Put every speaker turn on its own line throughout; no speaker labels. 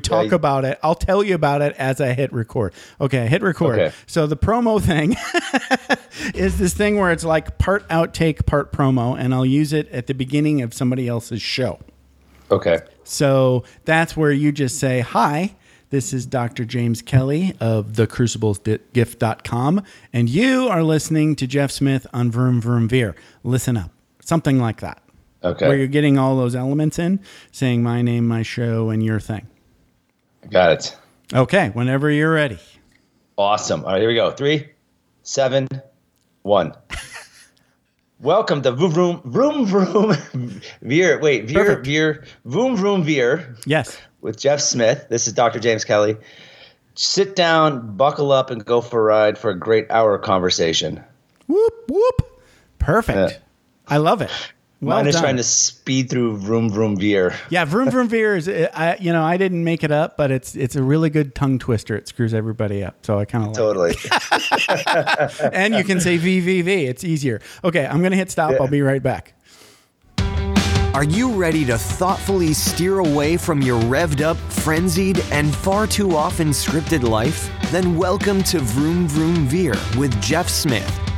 talk
Yeah.
about it. I'll tell you about it as I hit record. Okay, I hit record.
Okay.
So the promo thing is this thing where it's like part outtake, part promo, and I'll use it at the beginning of somebody else's show.
Okay.
So that's where you just say, Hi, this is Dr. James Kelly of thecruciblesgift.com, and you are listening to Jeff Smith on Vroom Vroom Veer. Listen up. Something like that.
Okay.
Where you're getting all those elements in, saying my name, my show, and your thing.
Got it.
Okay, whenever you're ready.
Awesome. All right, here we go. Three, seven, one. Welcome to Vroom Vroom Vroom Vroom Veer. Wait, Veer
Perfect.
Veer Vroom Vroom Veer
Yes.
with Jeff Smith. This is Dr. James Kelly. Sit down, buckle up, and go for a ride for a great hour conversation.
Whoop, whoop. Perfect.
Yeah.
I love it. Well
Mine is
done.
trying to speed through Vroom Vroom Veer.
Yeah, vroom vroom veer is I you know I didn't make it up, but it's it's a really good tongue twister. It screws everybody up, so I kind of.
Totally.
It. And you can say VVV. It's easier. Okay, I'm gonna hit stop. I'll be right back.
Are you ready to thoughtfully steer away from your revved up, frenzied, and far too often scripted life? Then welcome to Vroom Vroom Veer with Jeff Smith,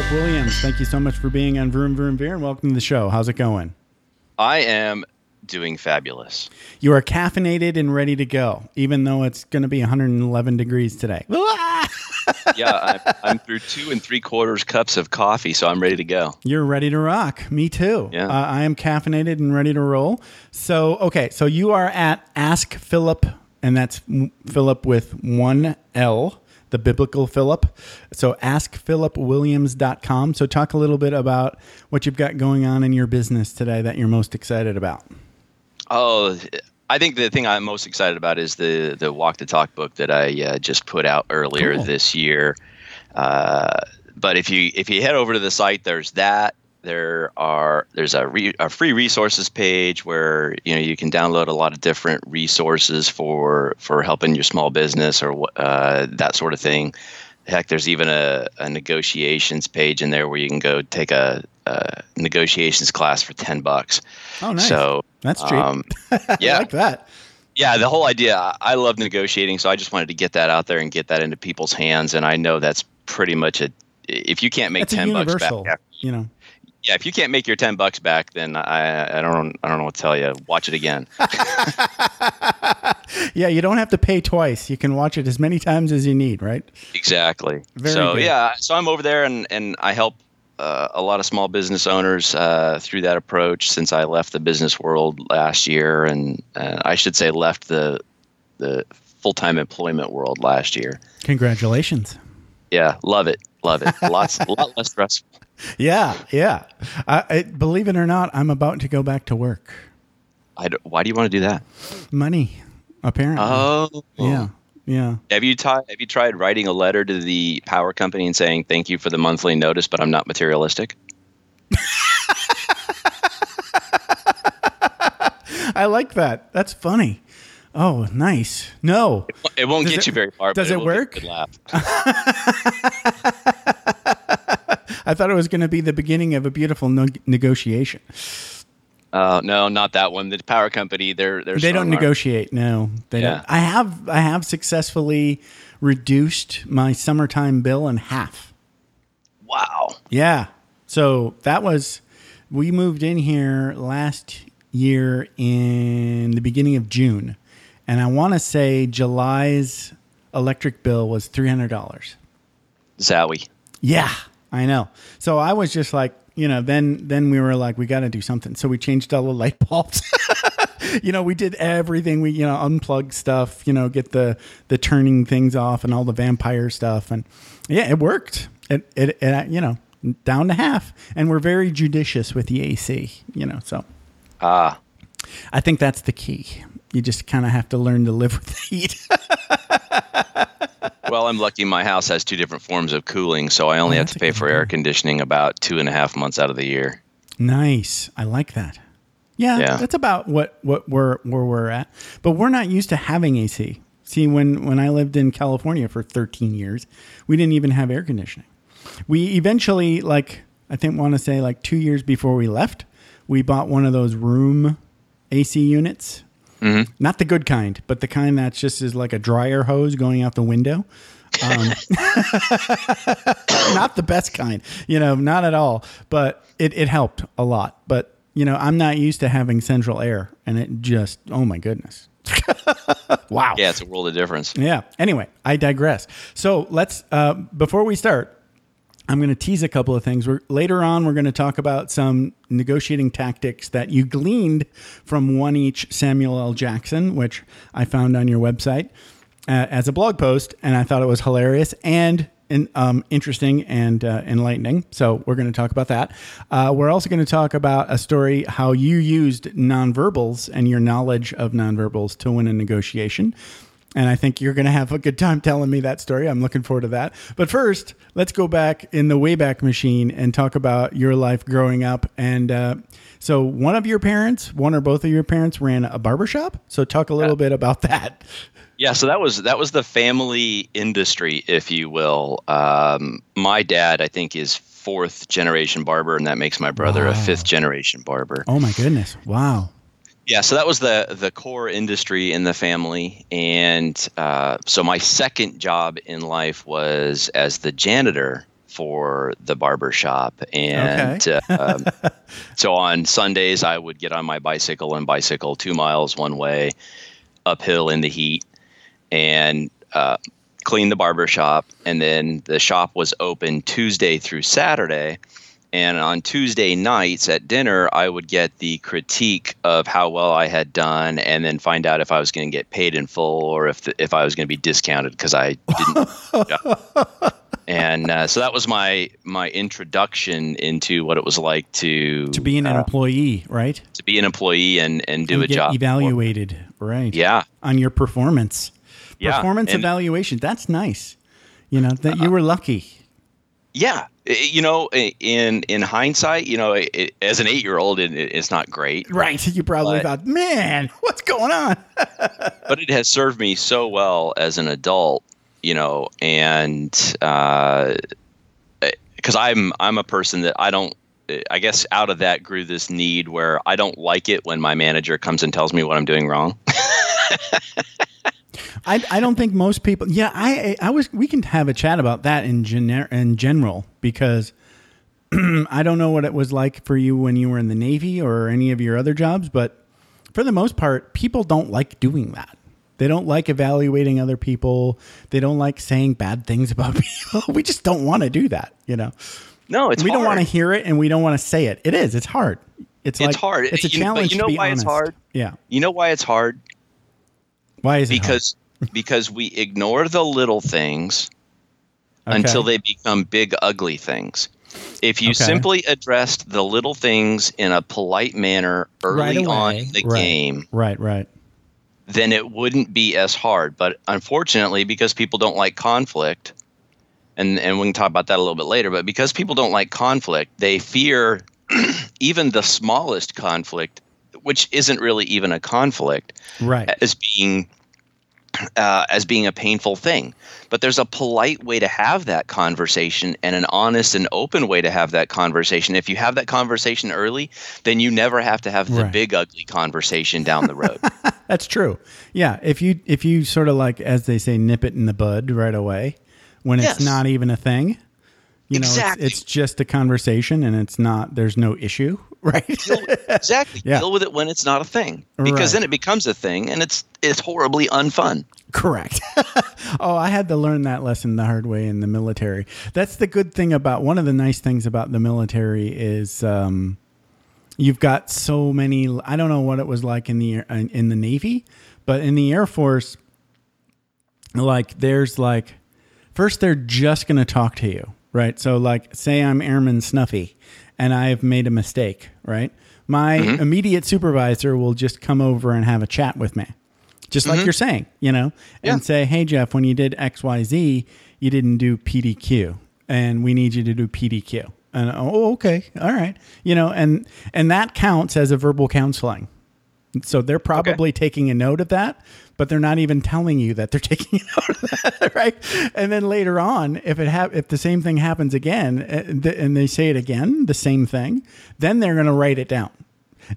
Philip Williams, thank you so much for being on Vroom Vroom Veer and welcome to the show. How's it going?
I am doing fabulous.
You are caffeinated and ready to go, even though it's going to be 111 degrees today.
Yeah, I'm, I'm through two and three quarters cups of coffee, so I'm ready to go.
You're ready to rock. Me too.
Yeah.
Uh, I am caffeinated and ready to roll. So, okay. So you are at Ask Philip, and that's Philip with one L, the biblical Philip. So askphilipwilliams.com. So talk a little bit about what you've got going on in your business today that you're most excited about.
Oh, I think the thing I'm most excited about is the the Walk the Talk book that I uh, just put out earlier
Cool.
this year. Uh, but if you if you head over to the site, there's that. There are there's a, re, a free resources page where you know you can download a lot of different resources for for helping your small business or uh, that sort of thing. Heck, there's even a, a negotiations page in there where you can go take a, a negotiations class for ten bucks.
Oh, nice.
So
That's cheap.
um, yeah,
I like that.
yeah, the whole idea. I- love negotiating, so I just wanted to get that out there and get that into people's hands. And I know that's pretty much a. If you can't make
That's
ten bucks back,
you know.
Yeah, if you can't make your ten bucks back, then I I don't I don't know what to tell you. Watch it again.
Yeah, you don't have to pay twice. You can watch it as many times as you need, right?
exactly.
Very
so
good.
yeah, so I'm over there and and I help. Uh, a lot of small business owners uh, through that approach since I left the business world last year, and uh, I should say left the the full time employment world last year.
Congratulations.
Yeah, love it, love it. Lots, a lot less stressful.
Yeah, yeah. I, I, believe it or not, I'm about to go back to work.
I d why do you want to do that?
Money, apparently.
Oh,
yeah, yeah.
Have you tried? Have you tried writing a letter to the power company and saying thank you for the monthly notice, but I'm not materialistic?
I like that. That's funny. Oh, nice. No.
It won't
Does
get
it-
you very far.
does
but
it
a
work?
good laugh.
I thought it was going to be the beginning of a beautiful no- negotiation.
Uh, no, not that one. The power company, they're they're
They don't negotiate. No, they
Yeah.
don't. I have I have successfully reduced my summertime bill in half.
Wow.
Yeah. So that was we moved in here last year in the beginning of June. And I want to say July's electric bill was $300.
Zowie.
Yeah, I know. So I was just like, you know, then then we were like we got to do something. So we changed all the light bulbs. you know, we did everything. We, you know, unplug stuff, you know, get the the turning things off and all the vampire stuff and yeah, it worked. It it, it you know, down to half. And we're very judicious with the AC, you know, so
Ah,
I think that's the key. You just kind of have to learn to live with the heat.
well, I'm lucky my house has two different forms of cooling, so I only
Oh,
have to pay for air conditioning about two and a half months out of the year.
Nice. I like that. Yeah,
Yeah.
that's about what what we're where we're at. But we're not used to having AC. See, when when I lived in California for 13 years, we didn't even have air conditioning. We eventually, like I think, want to say like two years before we left, we bought one of those room AC units. Not the good kind, but the kind that's just is like a dryer hose going out the window. Um, not the best kind, you know, not at all. But it, it helped a lot. But, you know, I'm not used to having central air and it just, oh my goodness. wow.
Yeah, it's a world of difference.
Yeah. Anyway, I digress. So let's, uh, before we start, I'm going to tease a couple of things. We're, later on, we're going to talk about some negotiating tactics that you gleaned from One Each Samuel L. Jackson, which I found on your website uh, as a blog post, and I thought it was hilarious and in, um, interesting and uh, enlightening. So we're going to talk about that. Uh, we're also going to talk about a story how you used nonverbals and your knowledge of nonverbals to win a negotiation. And I think you're going to have a good time telling me that story. I'm looking forward to that. But first, let's go back in the Wayback Machine and talk about your life growing up. And uh, so, one of your parents, one or both of your parents, ran a barbershop. So, talk a little bit about that.
Yeah, so that was that was the family industry, if you will. Um, my dad, I think, is fourth generation barber, and that makes my brother a fifth generation barber.
Oh my goodness! Wow.
Yeah, so that was the the core industry in the family, and uh, so my second job in life was as the janitor for the barber shop, and
Okay.
uh, um, so on Sundays I would get on my bicycle and bicycle two miles one way uphill in the heat, and uh, clean the barber shop, and then the shop was open Tuesday through Saturday. And on Tuesday nights at dinner, I would get the critique of how well I had done, and then find out if I was going to get paid in full or if the, if I was going to be discounted because I didn't. Yeah. And uh, so that was my my introduction into what it was like to
To being an
uh,
employee, right?
to be an employee and and do
And
a job.
evaluated, right?
Yeah,
On your performance.
Yeah,
Performance
and-
evaluation. That's nice. You know that you were lucky.
yeah. I- You know, eh, in in hindsight, you know, it, as an eight year old, it, it's not great.
Right. You probably
But-
thought, man, what's going on?
but it has served me so well as an adult, you know, and uh, because I'm I'm a person that I don't. I guess out of that grew this need where I don't like it when my manager comes and tells me what I'm doing wrong.
I, I don't think most people. Yeah, I I was. We can have a chat about that in gener, in general because I don't know what it was like for you when you were in the Navy or any of your other jobs, but for the most part, people don't like doing that. They don't like evaluating other people. They don't like saying bad things about people. we just don't want to do that, you know.
No, it's
we don't want to hear it and we don't want to say it. It is. It's hard. It's
It's
like,
hard.
It's a
You
challenge
you know
to be
why it's
honest.
hard?
Yeah.
You know why it's hard?
Why is it hard?
Because because we ignore the little things until they become big ugly things. If you
Okay.
simply addressed the little things in a polite manner early
Right
on in the
Right.
game,
Right, right.
then it wouldn't be as hard. But unfortunately, because people don't like conflict, and, and we can talk about that a little bit later, but because people don't like conflict, they fear even the smallest conflict, which isn't really even a conflict,
Right.
as being uh, as being a painful thing. But there's a polite way to have that conversation and an honest and open way to have that conversation. If you have that conversation early, then you never have to have the
Right.
big ugly conversation down the road.
That's true. Yeah, if you if you sort of like as they say nip it in the bud right away when it's not even a thing. You know,
Exactly.
it's, it's just a conversation and it's not there's no issue, right?
exactly.
Yeah.
Deal with it when it's not a thing. Because
Right.
then it becomes a thing and it's it's horribly unfun.
Correct. oh, I had to learn that lesson the hard way in the military. That's the good thing about one of the nice things about the military is um, you've got so many. I don't know what it was like in the in the Navy, but in the Air Force, like there's like first they're just going to talk to you, right? So like say I'm Airman Snuffy and I've made a mistake, right? My mm-hmm. immediate supervisor will just come over and have a chat with me. just like mm-hmm. you're saying, you know,
Yeah.
and say, hey, Jeff, when you did X, Y, Z, you didn't do PDQ, and we need you to do PDQ. And oh, okay, all right, you know, and and that counts as a verbal counseling. So they're probably taking a note of that, but they're not even telling you that they're taking a note of that, right? And then later on, if it ha- if the same thing happens again, eh, th- and they say it again, the same thing, then they're going to write it down.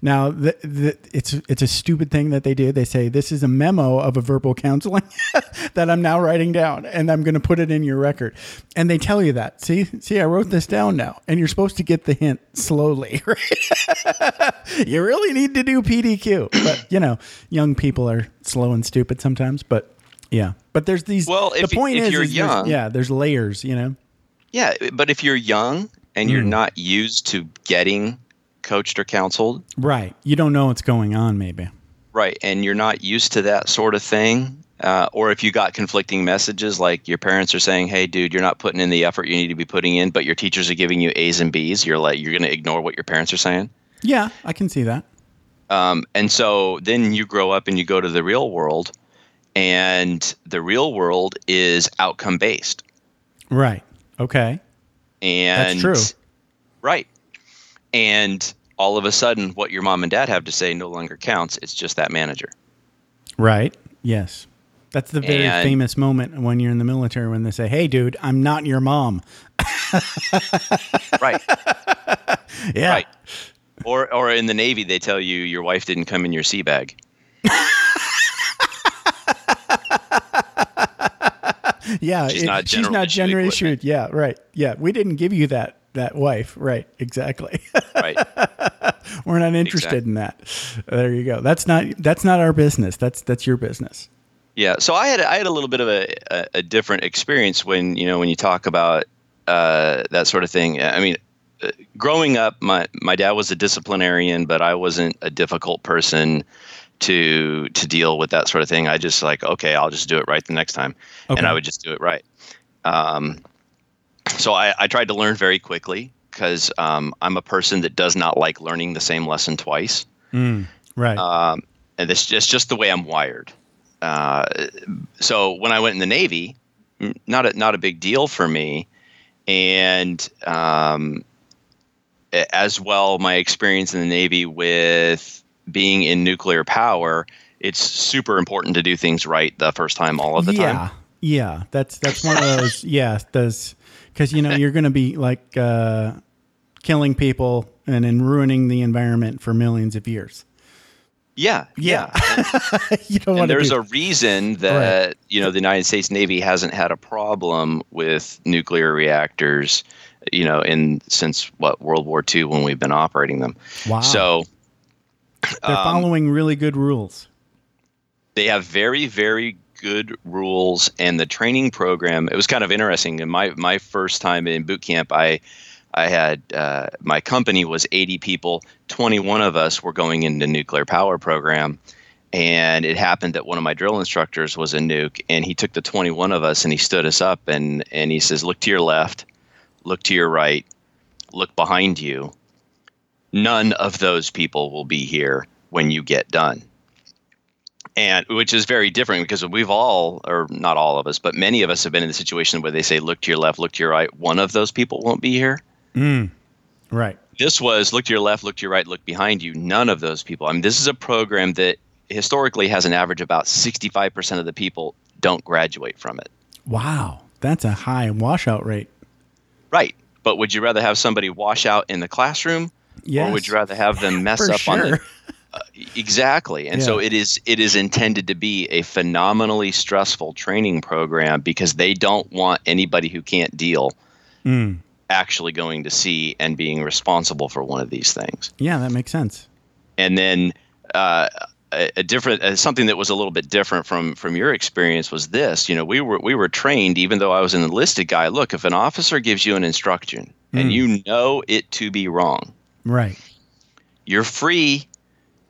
Now, the, the, it's it's a stupid thing that they do. They say this is a memo of a verbal counseling that I'm now writing down, and I'm going to put it in your record. And they tell you that. See, see, I wrote this down now, and you're supposed to get the hint slowly, right? you really need to do PDQ, but you know, young people are slow and stupid sometimes. But yeah, but there's these.
Well,
the
you-
point
if
is,
you're
is there's- yeah, there's layers. You know,
Yeah, but if you're young and
Hmm.
you're not used to getting coached or counseled,
right? You don't know what's going on, maybe.
right, and you're not used to that sort of thing, uh, or if you got conflicting messages like your parents are saying, "Hey, dude, you're not putting in the effort you need to be putting in," but your teachers are giving you A's and B's, you're like, you're going to ignore what your parents are saying.
Yeah, I can see that.
Um, and so then you grow up and you go to the real world, and the real world is outcome based.
Right. Okay.
And that's
true.
Right. And all of a sudden, what your mom and dad have to say no longer counts. It's just that manager.
Right. Yes. That's the very
And-
famous moment when you're in the military when they say, "Hey, dude, I'm not your mom."
Right.
Yeah.
right. Or, or in the Navy, they tell you your wife didn't come in your sea bag.
Yeah.
She's
it-
not
she's
general
not
issue
issued. Yeah. Right. Yeah. We didn't give you that that wife. Right. Exactly.
Right.
We're not interested in that. There you go. That's not that's not our business. That's that's your business.
Yeah, so I had I had a little bit of a, a, a different experience when you know when you talk about uh, that sort of thing. I mean, uh, growing up, my my dad was a disciplinarian, but I wasn't a difficult person to to deal with that sort of thing. I just like okay, I'll just do it right the next time,
Okay.
and I would just do it right. Um, so I, I tried to learn very quickly because um, I'm a person that does not like learning the same lesson twice
Right.
um, and it's just just the way I'm wired. Uh, so when I went in the Navy, not a not a big deal for me, and um, as well, my experience in the Navy with being in nuclear power, it's super important to do things right the first time, all of the
yeah.
time.
Yeah. Yeah. That's that's one of those. yeah. Those because you know you're going to be like uh, killing people and then ruining the environment for millions of years.
Yeah,
Yeah.
yeah.
you don't
and there's
do
a reason that you know the United States Navy hasn't had a problem with nuclear reactors, you know, in since what World War II when we've been operating them.
Wow.
So
They're
um,
following really good rules.
they have very very good rules and the training program it was kind of interesting. In my my first time in boot camp i i had uh, my company was 80 people. 21 of us were going into nuclear power program. And it happened that one of my drill instructors was a nuke and he took the 21 of us and he stood us up and and he says look to your left look to your right look behind you. None of those people will be here when you get done and which is very different because we've all or not all of us but many of us have been in the situation where they say look to your left look to your right one of those people won't be here mm,
Right.
this was look to your left look to your right look behind you none of those people i mean this is a program that historically has an average about 65% of the people don't graduate from it
Wow. That's a high washout rate.
right but would you rather have somebody wash out in the classroom
Yes.
or would you rather have them mess up on
sure.
The exactly and so it is it is intended to be a phenomenally stressful training program because they don't want anybody who can't deal
Mm.
actually going to see and being responsible for one of these things
Yeah, that makes sense.
and then uh, a, a different uh, something that was a little bit different from from your experience was this you know we were we were trained even though I was an enlisted guy look if an officer gives you an instruction and you know it to be wrong
Right.
you're free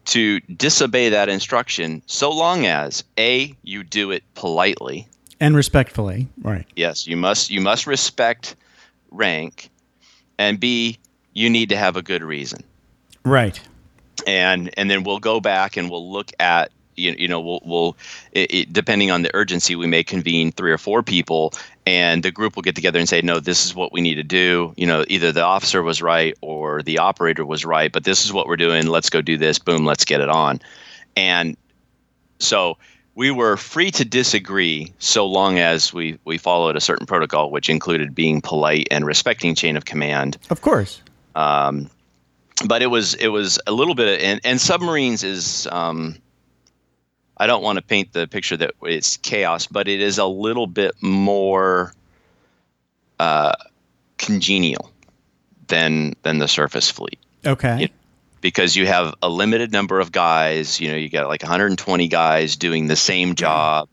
to disobey that instruction so long as a you do it politely
And respectfully. Right.
yes you must you must respect rank and b you need to have a good reason
Right.
and and then we'll go back and we'll look at you, you know we'll, we'll it, it, depending on the urgency we may convene three or four people and the group will get together and say no this is what we need to do. You know either the officer was right or the operator was right but this is what we're doing. Let's go do this. Boom let's get it on. And so we were free to disagree so long as we we followed a certain protocol which included being polite and respecting chain of command.
Of course.
um, but it was it was a little bit of, and, and submarines is um, I don't want to paint the picture that it's chaos, but it is a little bit more uh, congenial than than the surface fleet
Okay.
Yeah. because you have a limited number of guys. You know, you got like 120 guys doing the same job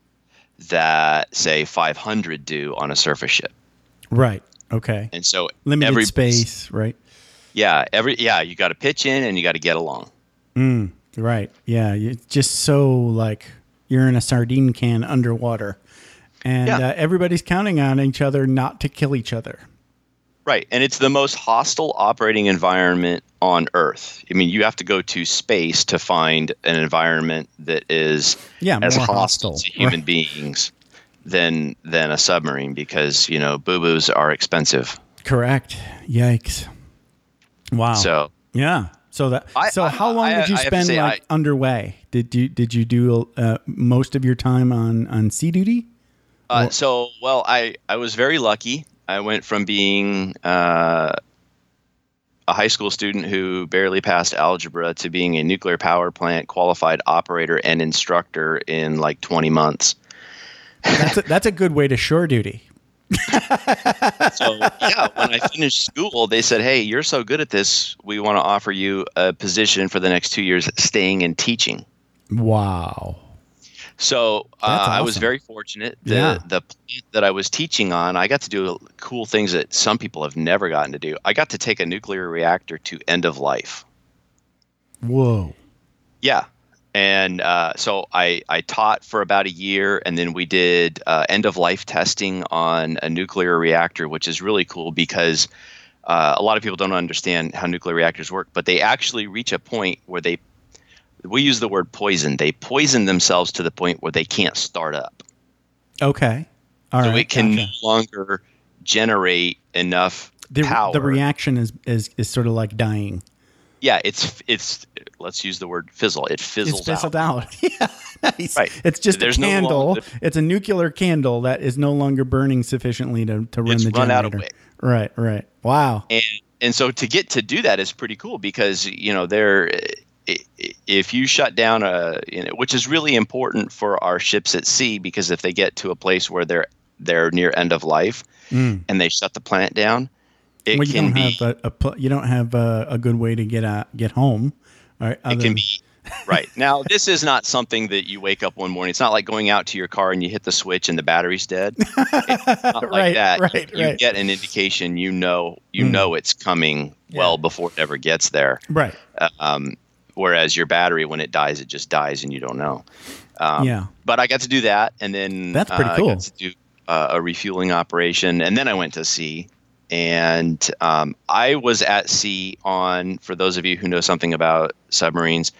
that say 500 do on a surface ship,
Right. Okay.
and so
Limited
every
space. Right.
Yeah, every yeah, you got to pitch in and you got to get along.
Mm, right. Yeah. It's just so like you're in a sardine can underwater, and
Yeah.
uh, everybody's counting on each other not to kill each other.
Right. And it's the most hostile operating environment on Earth. I mean, you have to go to space to find an environment that is
Yeah,
as hostile,
hostile.
to human
Right.
beings than than a submarine because, you know, boo-boos are expensive.
Correct. Yikes. Wow.
So,
yeah. So that.
I-
so
I-
how long
I-
did you spend
say,
like underway? Did you did you do uh, most of your time on on sea duty?
uh, so well, I I was very lucky. I went from being uh, a high school student who barely passed algebra to being a nuclear power plant qualified operator and instructor in like 20 months.
That's a, that's a good way to shore duty.
So yeah, when I finished school, they said, "Hey, you're so good at this. We want to offer you a position for the next two years, staying and teaching."
Wow.
So uh,
That's
I was very fortunate. The
Yeah.
the plant that I was teaching on, I got to do cool things that some people have never gotten to do. I got to take a nuclear reactor to end of life.
Whoa.
Yeah. And uh, so I, I taught for about a year, and then we did uh, end of life testing on a nuclear reactor, which is really cool because uh, a lot of people don't understand how nuclear reactors work, but they actually reach a point where they, we use the word poison, they poison themselves to the point where they can't start up.
Okay. All right.
so it can
gotcha.
no longer generate enough
the,
power.
the reaction is, is is sort of like dying.
Yeah, it's, it's, let's use the word fizzle. It fizzles
It's fizzled
out.
out. yeah, nice.
Right.
It's just
There's
a
no
candle.
longer-
it's a nuclear candle that is no longer burning sufficiently to, to run
It's
the
run
generator.
out of wick.
Right, right. Wow.
and and so to get to do that is pretty cool because you know there if you shut down a you know, which is really important for our ships at sea because if they get to a place where they're they're near end of life
Mm.
and they shut the plant down it
Well, you
can
don't
be
have a, a you don't have a, a good way to get uh, get home. Right,
it can be right now this is not something that you wake up one morning it's not like going out to your car and you hit the switch and the battery's dead it's not like that
right,
you
right.
get an indication you know you
Mm.
know it's coming well before it ever gets there
right.
um, whereas your battery when it dies it just dies and you don't know um,
yeah.
but i got to do that and then
That's pretty
uh,
cool.
i got to do uh, a refueling operation and then i went to sea and um, i was at sea on for those of you who know something about submarines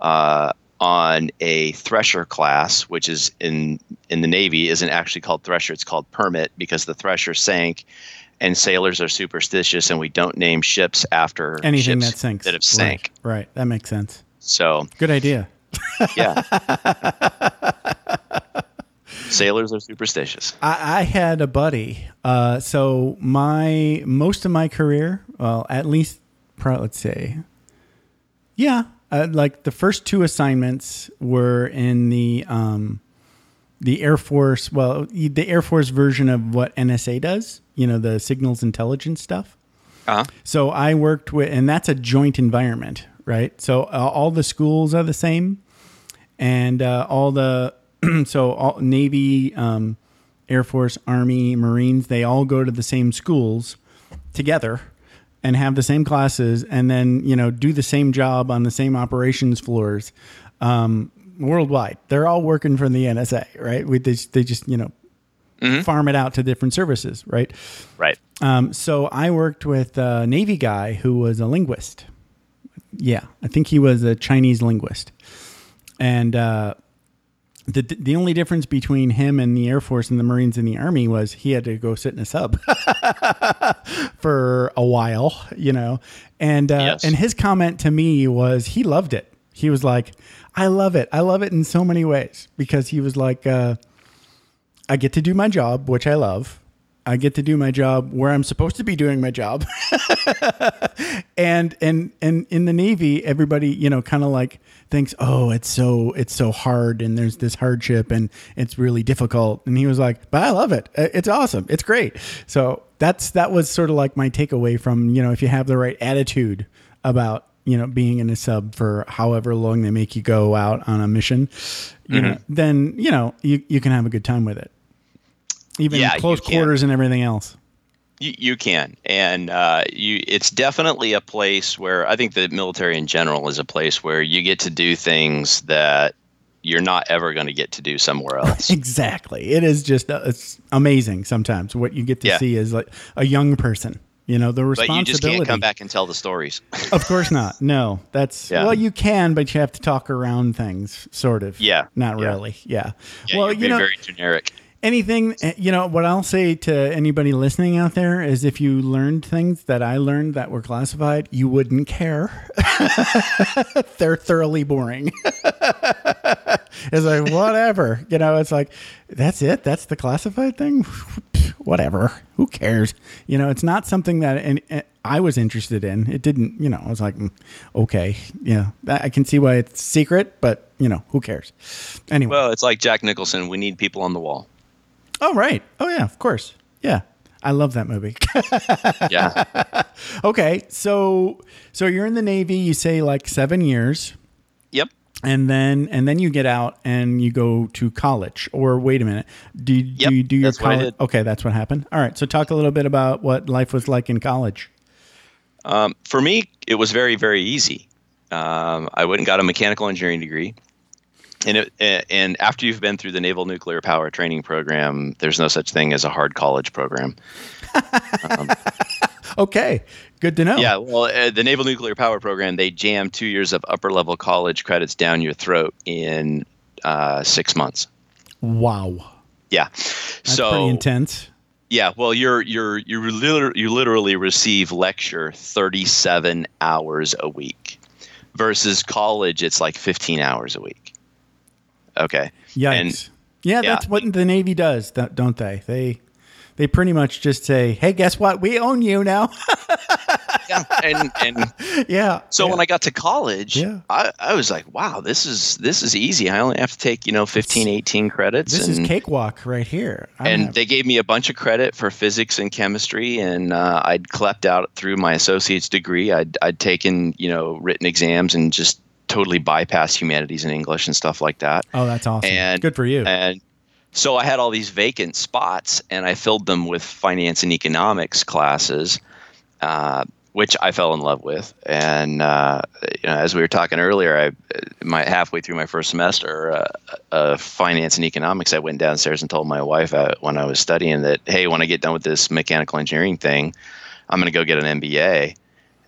uh, on a thresher class which is in in the navy isn't actually called thresher it's called permit because the thresher sank and sailors are superstitious and we don't name ships after
Anything
ships
that sinks
that have
Right,
sank
Right. That makes sense.
so
Good idea.
yeah. Sailors are superstitious.
I, I had a buddy. Uh, so my most of my career, well, at least, pro, let's say, yeah, uh, like the first two assignments were in the um, the Air Force. Well, the Air Force version of what NSA does. You know, the signals intelligence stuff.
Uh-huh.
So I worked with, and that's a joint environment, right? So uh, all the schools are the same, and uh, all the so all Navy, um, Air Force, Army, Marines, they all go to the same schools together and have the same classes, and then you know do the same job on the same operations floors um, worldwide. They're all working for the NSA, right? We, they, they just you know farm it out to different services, right?
Right.
Um, so I worked with a Navy guy who was a linguist. Yeah, I think he was a Chinese linguist, and uh, the the only difference between him and the Air Force and the Marines and the Army was he had to go sit in a sub for a while, you know. And uh,
Yes.
and his comment to me was he loved it. He was like, "I love it. I love it in so many ways because he was like, uh, I get to do my job, which I love. I get to do my job where I'm supposed to be doing my job." and and and in the navy everybody you know kind of like thinks oh it's so it's so hard and there's this hardship and it's really difficult. And he was like but i love it. It's awesome. It's great. So that's that was sort of like my takeaway from you know if you have the right attitude about you know being in a sub for however long they make you go out on a mission you know mm-hmm. then you know you, you can have a good time with it even
Yeah,
close quarters and everything else
You, you can, and uh, you. It's definitely a place where I think the military in general is a place where you get to do things that you're not ever going to get to do somewhere else.
Exactly. It is just uh, it's amazing sometimes what you get to
Yeah.
see is like a young person. You know the responsibility.
but you just can't come back and tell the stories.
Of course not. No, that's
Yeah.
well, you can, but you have to talk around things, sort of.
Yeah.
Not
Yeah.
really. Yeah.
Yeah,
well,
you're
you know,
very generic.
Anything eh, you know what i'll say to anybody listening out there is if you learned things that i learned that were classified you wouldn't care. They're thoroughly boring. It's like whatever. You know it's like that's it? That's the classified thing? Whatever. Who cares? You know it's not something that and, and i was interested in. It didn't you know i was like mm, okay. Yeah i can see why it's secret but you know who cares? Anyway.
Well, it's like Jack Nicholson. We need people on the wall.
Oh right. Oh yeah, of course. Yeah. I love that movie.
Yeah.
okay, so so you're in the Navy, you say like 7 years
yep.
and then and then you get out and you go to college or wait a minute. Do,
Yep,
do you do your
that's what I
college? Okay, that's what happened. All right. So talk a little bit about what life was like in college.
Um, for me, it was very, very easy. Um, I went and got a mechanical engineering degree. And, it, and after you've been through the Naval Nuclear Power Training Program, there's no such thing as a hard college program.
Okay. Good to know.
Yeah, well, uh, the Naval Nuclear Power Program, they jam two years of upper level college credits down your throat in uh, six months.
Wow.
Yeah.
That's
so
pretty intense.
Yeah, well, you're you're you liter- you literally receive lecture 37 hours a week, versus college it's like 15 hours a week. Okay.
Yikes.
And-
yeah,
yeah.
that's what the Navy does, don't they? They they pretty much just say, "Hey, guess what? We own you now."
Yeah, and and
yeah.
so
yeah.
when I got to college,
Yeah.
I, I was like, wow, this is this is easy. I only have to take you know 15, 18 credits.
This
and,
is cakewalk right here. I
and they gave me a bunch of credit for physics and chemistry and uh, i'd clept out through my associate's degree I'd, I'd taken you know written exams and just totally bypass humanities and english and stuff like that
oh, that's awesome.
and
Good for you.
and so i had all these vacant spots and i filled them with finance and economics classes uh, which I fell in love with, and uh, you know, as we were talking earlier, I, my halfway through my first semester uh, of finance and economics, I went downstairs and told my wife uh, when I was studying that, hey, when I get done with this mechanical engineering thing, I'm going to go get an MBA,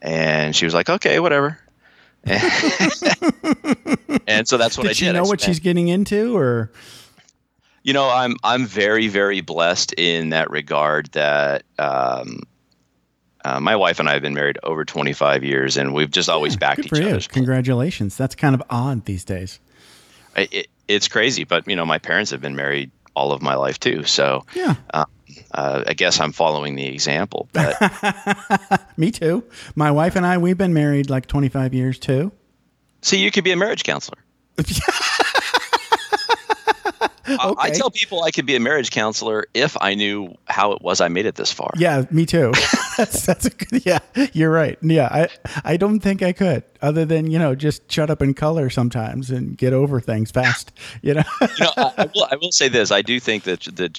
and she was like, okay, whatever. and so that's what I
did
did.
she know what she's getting into, or
you know, I'm I'm very very blessed in that regard that um, uh, my wife and I have been married over 25 years, and we've just always backed
good
each
you?
other's.
Congratulations. That's kind of odd these days.
I- It, it's crazy, but you know, my parents have been married all of my life too, so
Yeah,
uh, I guess I'm following the example. But
me too. My wife and I, we've been married like 25 years too.
see, you could be a marriage counselor. I, I tell people I could be a marriage counselor if I knew how it was I made it this far.
Yeah, me too. that's that's a good. Yeah, you're right. Yeah, I I don't think I could, other than you know just shut up and color sometimes and get over things fast. You know.
you know, I, I, will, I will say this. I do think that the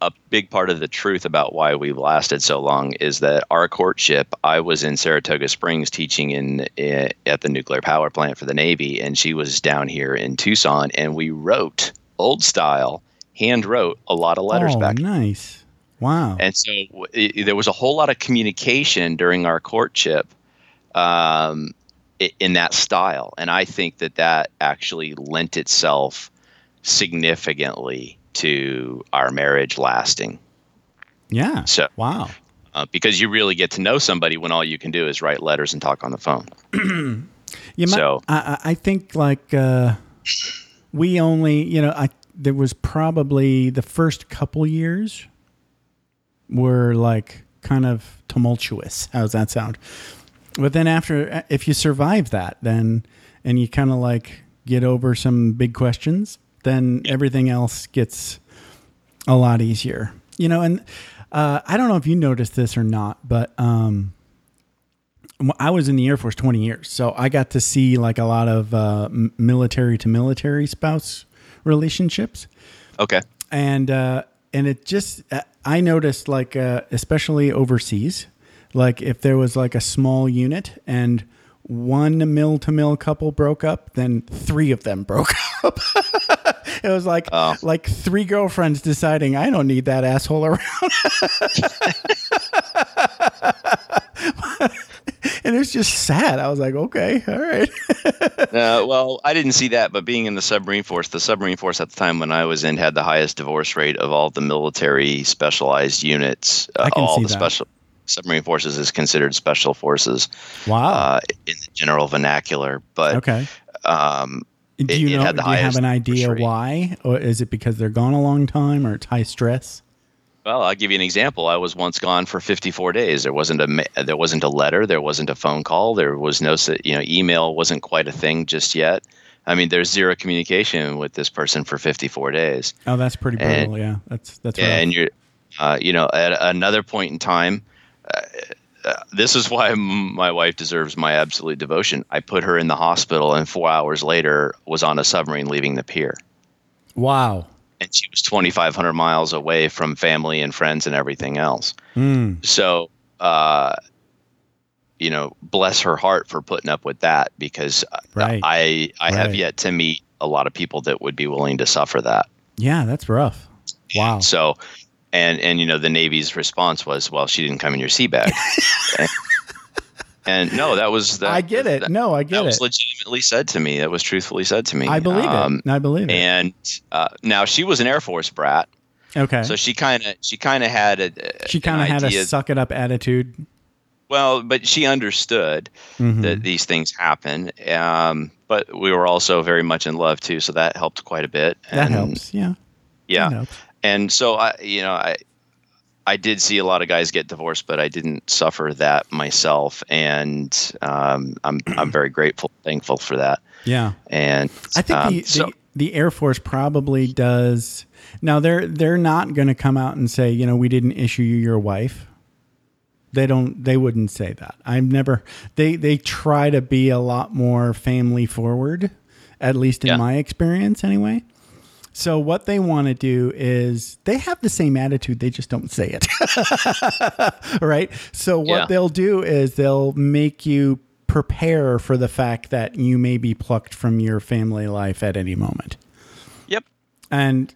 a big part of the truth about why we've lasted so long is that our courtship. I was in Saratoga Springs teaching in, i at the nuclear power plant for the Navy, and she was down here in Tucson, and we wrote old style, hand wrote a lot of letters
oh,
back.
nice. Wow.
And so w- i there was a whole lot of communication during our courtship um, in that style. And I think that that actually lent itself significantly to our marriage lasting.
Yeah.
So-
wow.
Uh, because you really get to know somebody when all you can do is write letters and talk on the phone.
You might,
So-
I, I I think like uh, we only, you know, I there was probably the first couple years were like kind of tumultuous. How's that sound? But then after, if you survive that, then and you kind of like get over some big questions, then everything else gets a lot easier. You know, and uh, I don't know if you noticed this or not, but um, I was in the Air Force 20 years, so I got to see like a lot of uh, military to military spouse relationships,
Okay.
and uh, and it just uh, I noticed like uh, especially overseas, like if there was like a small unit and one mill to mill couple broke up, then three of them broke up. it was like
Oh.
like three girlfriends deciding I don't need that asshole around. and it was just sad. I was like, okay, all right.
Uh, well, I didn't see that, but being in the submarine force, the submarine force at the time when I was in had the highest divorce rate of all the military specialized units. Uh,
I can
all
see
the
that.
special submarine forces is considered special forces
Wow.
uh, in the general vernacular. But
okay.
um,
Do you
it
know?
had the
do you have an idea why, or is it because they're gone a long time, or it's high stress?
Well, I'll give you an example. I was once gone for 54 days. There wasn't a there wasn't a letter, there wasn't a phone call, there was no you know email wasn't quite a thing just yet. I mean, there's zero communication with this person for 54 days,
Oh, that's pretty
And-
brutal. yeah, that's that's right.
and you're uh, you know at another point in time. Uh, uh, this is why m- my wife deserves my absolute devotion. I put her in the hospital, and four hours later was on a submarine leaving the pier.
wow.
And she was 2,500 miles away from family and friends and everything else.
Mm,
So, uh, you know, bless her heart for putting up with that because
Right.
I I have yet to meet a lot of people that would be willing to suffer that.
yeah, that's rough. Wow.
So, and and you know, the Navy's response was, "Well, she didn't come in your sea bag." and, and no, that was that.
I get it.
That,
no, I
that
get
was
it.
legitimately said to me. That was truthfully said to me.
I believe
Um,
it. I believe it.
And uh, now she was an Air Force brat,
okay.
So she kind of she kind of had a
she kind of had a suck it up attitude.
well, but she understood
Mhm.
that these things happen. Um, but we were also very much in love too, so that helped quite a bit.
that helps. Yeah.
Yeah, and so I, you know, I I did see a lot of guys get divorced, but I didn't suffer that myself, and um, I'm I'm very grateful, thankful for that.
Yeah.
And
I think
um,
the,
so-
the the Air Force probably does. Now they're they're not going to come out and say, you know, we didn't issue you your wife. They don't. They wouldn't say that. I've never. They they try to be a lot more family forward, at least in
Yeah.
my experience, anyway. So what they want to do is they have the same attitude. They just don't say it. right. So what
Yeah.
they'll do is they'll make you prepare for the fact that you may be plucked from your family life at any moment.
yep,
And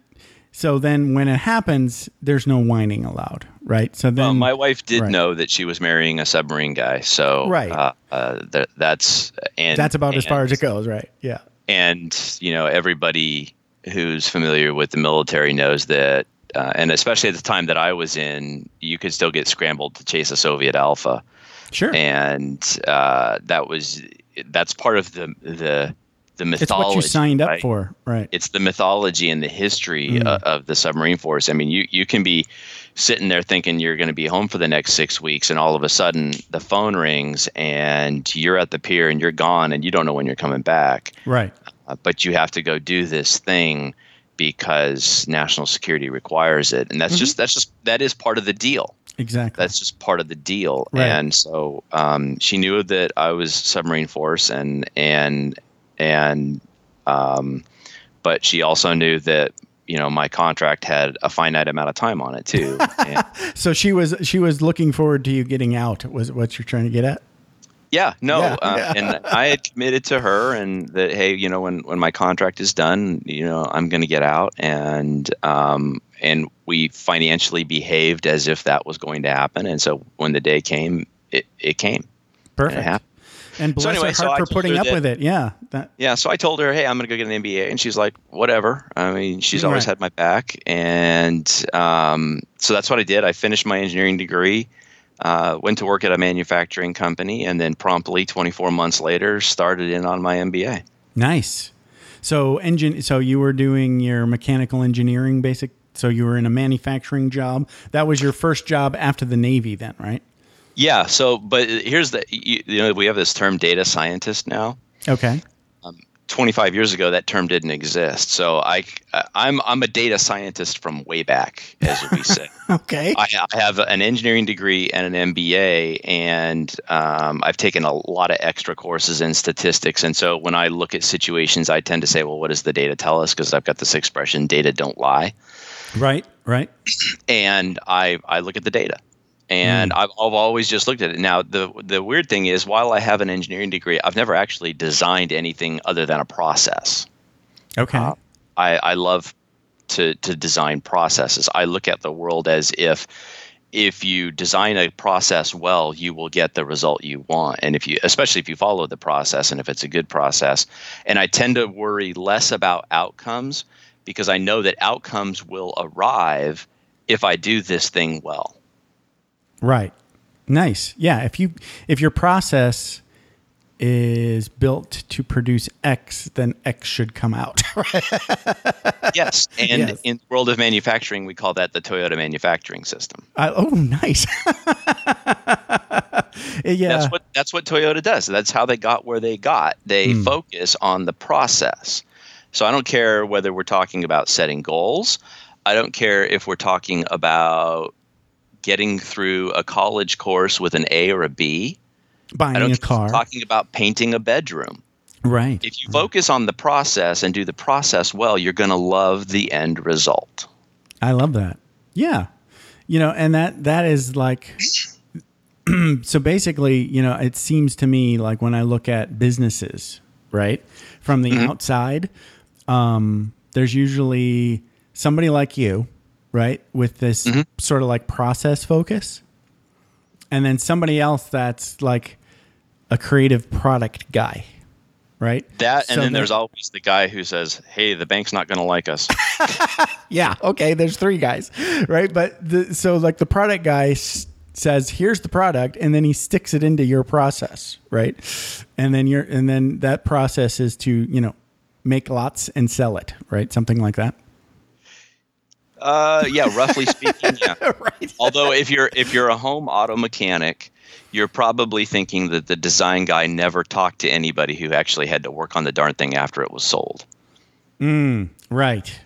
so then when it happens, there's no whining allowed, right? So then
Well, my wife did
right.
know that she was marrying a submarine guy, so
Right.
Uh, uh, that, that's and
that's about as far as it goes, right? Yeah.
And you know, everybody who's familiar with the military knows that, uh, and especially at the time that I was in, you could still get scrambled to chase a Soviet Alpha,
Sure.
and uh, that was that's part of the the the mythology.
it's what you signed up
right?
for, right?
it's the mythology and the history
Mm.
of, of the submarine force. I mean, you you can be sitting there thinking you're going to be home for the next six weeks, and all of a sudden the phone rings and you're at the pier and you're gone and you don't know when you're coming back.
right.
Uh, but you have to go do this thing because national security requires it, and that's
Mm-hmm.
just that's just that is part of the deal.
Exactly.
That's just part of the deal.
Right.
And so um, she knew that I was submarine force, and and and um, but she also knew that you know my contract had a finite amount of time on it too.
So she was she was looking forward to you getting out. Was what you're trying to get at?
Yeah, no,
Yeah,
uh,
yeah.
and I had committed to her, and that hey, you know, when when my contract is done, you know, I'm going to get out, and um, and we financially behaved as if that was going to happen, and so when the day came, it it came. And
Perfect.
it.
And bless
so anyway,
her
so
heart
I
for putting up
that-
with it. Yeah. That,
Yeah, so I told her, "Hey, I'm going to go get an MBA," and she's like, "Whatever." I mean, she's always
Right.
had my back, and um, so that's what I did. I finished my engineering degree, uh, went to work at a manufacturing company, and then promptly, 24 months later, started in on my MBA.
nice. So engine. So you were doing your mechanical engineering basic. So you were in a manufacturing job. That was your first job after the Navy, then, right?
Yeah. So, but here's the you, you know we have this term data scientist now.
Okay.
25 years ago, that term didn't exist. So I, I'm I'm a data scientist from way back, as we say.
Okay.
I, I have an engineering degree and an MBA, and um, I've taken a lot of extra courses in statistics. And so when I look at situations, I tend to say, well, what does the data tell us? Because I've got this expression, data don't lie.
right. Right.
And I, I look at the data. And I've, I've always just looked at it. Now, the, the weird thing is, while I have an engineering degree, I've never actually designed anything other than a process.
Okay.
Uh, I, I love to to design processes. I look at the world as if if you design a process well, you will get the result you want. And if you especially if you follow the process and if it's a good process. And I tend to worry less about outcomes because I know that outcomes will arrive if I do this thing well.
Right. Nice. Yeah. If you if your process is built to produce X, then X should come out.
Yes. And
Yes.
in the world of manufacturing, we call that the Toyota manufacturing system.
I, oh, nice. yeah.
That's what that's what Toyota does. That's how they got where they got. They
Hmm.
focus on the process. So I don't care whether we're talking about setting goals. I don't care if we're talking about getting through a college course with an A or a B.
buying
don't
a car.
talking about painting a bedroom.
right.
If you focus on the process and do the process well, you're going to love the end result.
I love that. Yeah. You know, and that that is like so basically, you know, it seems to me like when I look at businesses, right? From the outside, um, there's usually somebody like you, right, with this mm-hmm. sort of like process focus. And then somebody else that's like a creative product guy, right?
That and
So
then
that-
there's always the guy who says, "Hey, the bank's not going to like us."
Yeah. Okay. There's three guys, right? But the, so like the product guy s- says, "Here's the product," and then he sticks it into your process, right? And then you're, and then that process is to you know make lots and sell it, right? Something like that.
Uh, yeah, roughly speaking, yeah.
right.
Although if you're if you're a home auto mechanic, you're probably thinking that the design guy never talked to anybody who actually had to work on the darn thing after it was sold.
Right.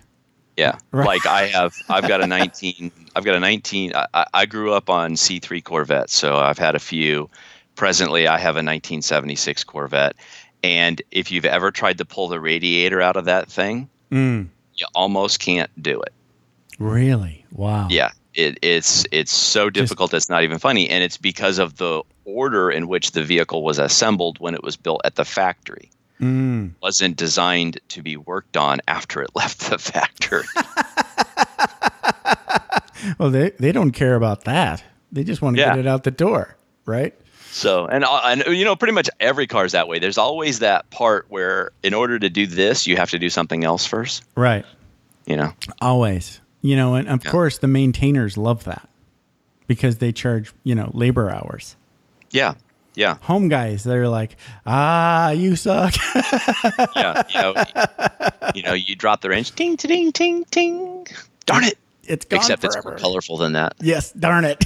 Yeah,
Right.
like I have, I've got a 19. I've got a 19. I- I, I grew up on C3 Corvettes, so I've had a few. Presently, I have a 1976 Corvette, and if you've ever tried to pull the radiator out of that thing, you almost can't do it.
Really? Wow.
Yeah, it, it's it's so difficult. it's not even funny, and it's because of the order in which the vehicle was assembled when it was built at the factory.
Mm.
wasn't designed to be worked on after it left the factory.
Well, they they don't care about that. They just want to
Yeah.
get it out the door, right?
so, and uh, and you know, pretty much every car is that way. There's always that part where, in order to do this, you have to do something else first.
Right.
You know,
Always. You know, and of
Yeah.
course the maintainers love that because they charge you know labor hours.
yeah, yeah,
home guys that are like, ah, you suck.
yeah. You know, you know, you drop the wrench, ting, ting, ting, ting. Darn it!
it's gone
Except it's more colorful than that.
Yes, darn it.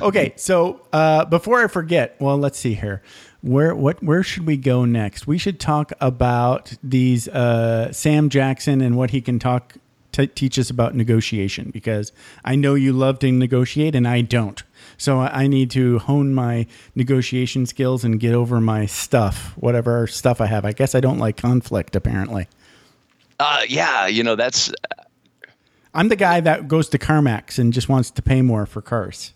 okay, so uh, before I forget, well, let's see here. Where what where should we go next? We should talk about these uh, Sam Jackson and what he can talk t- teach us about negotiation because I know you love to negotiate and I don't. So I need to hone my negotiation skills and get over my stuff, whatever stuff I have. I guess I don't like conflict apparently.
Uh, yeah, you know, that's
I'm the guy that goes to CarMax and just wants to pay more for cars.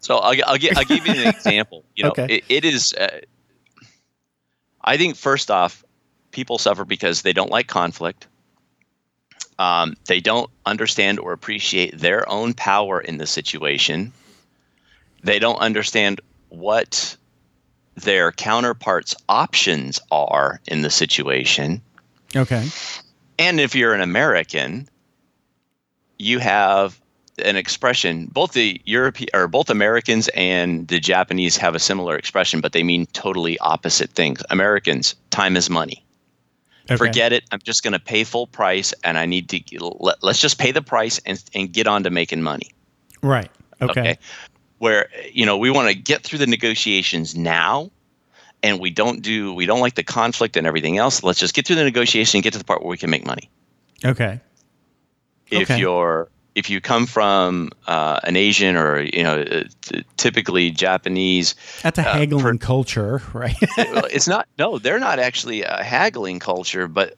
So I'll, I'll, I'll give you an example. You know,
Okay.
it, it is. Uh, I think first off, people suffer because they don't like conflict. Um, they don't understand or appreciate their own power in the situation. They don't understand what their counterparts' options are in the situation.
Okay.
And if you're an American, you have an expression. Both the European or both Americans and the Japanese have a similar expression, but they mean totally opposite things. Americans, time is money.
Okay.
Forget it. I'm just going to pay full price, and I need to let, let's just pay the price and and get on to making money.
Right. Okay.
Where you know we want to get through the negotiations now, and we don't do we don't like the conflict and everything else. Let's just get through the negotiation and get to the part where we can make money.
Okay.
If
Okay.
you're if you come from uh, an Asian or you know uh, t- typically Japanese,
That's a
Uh,
haggling culture, right?
it's not no they're not actually a haggling culture but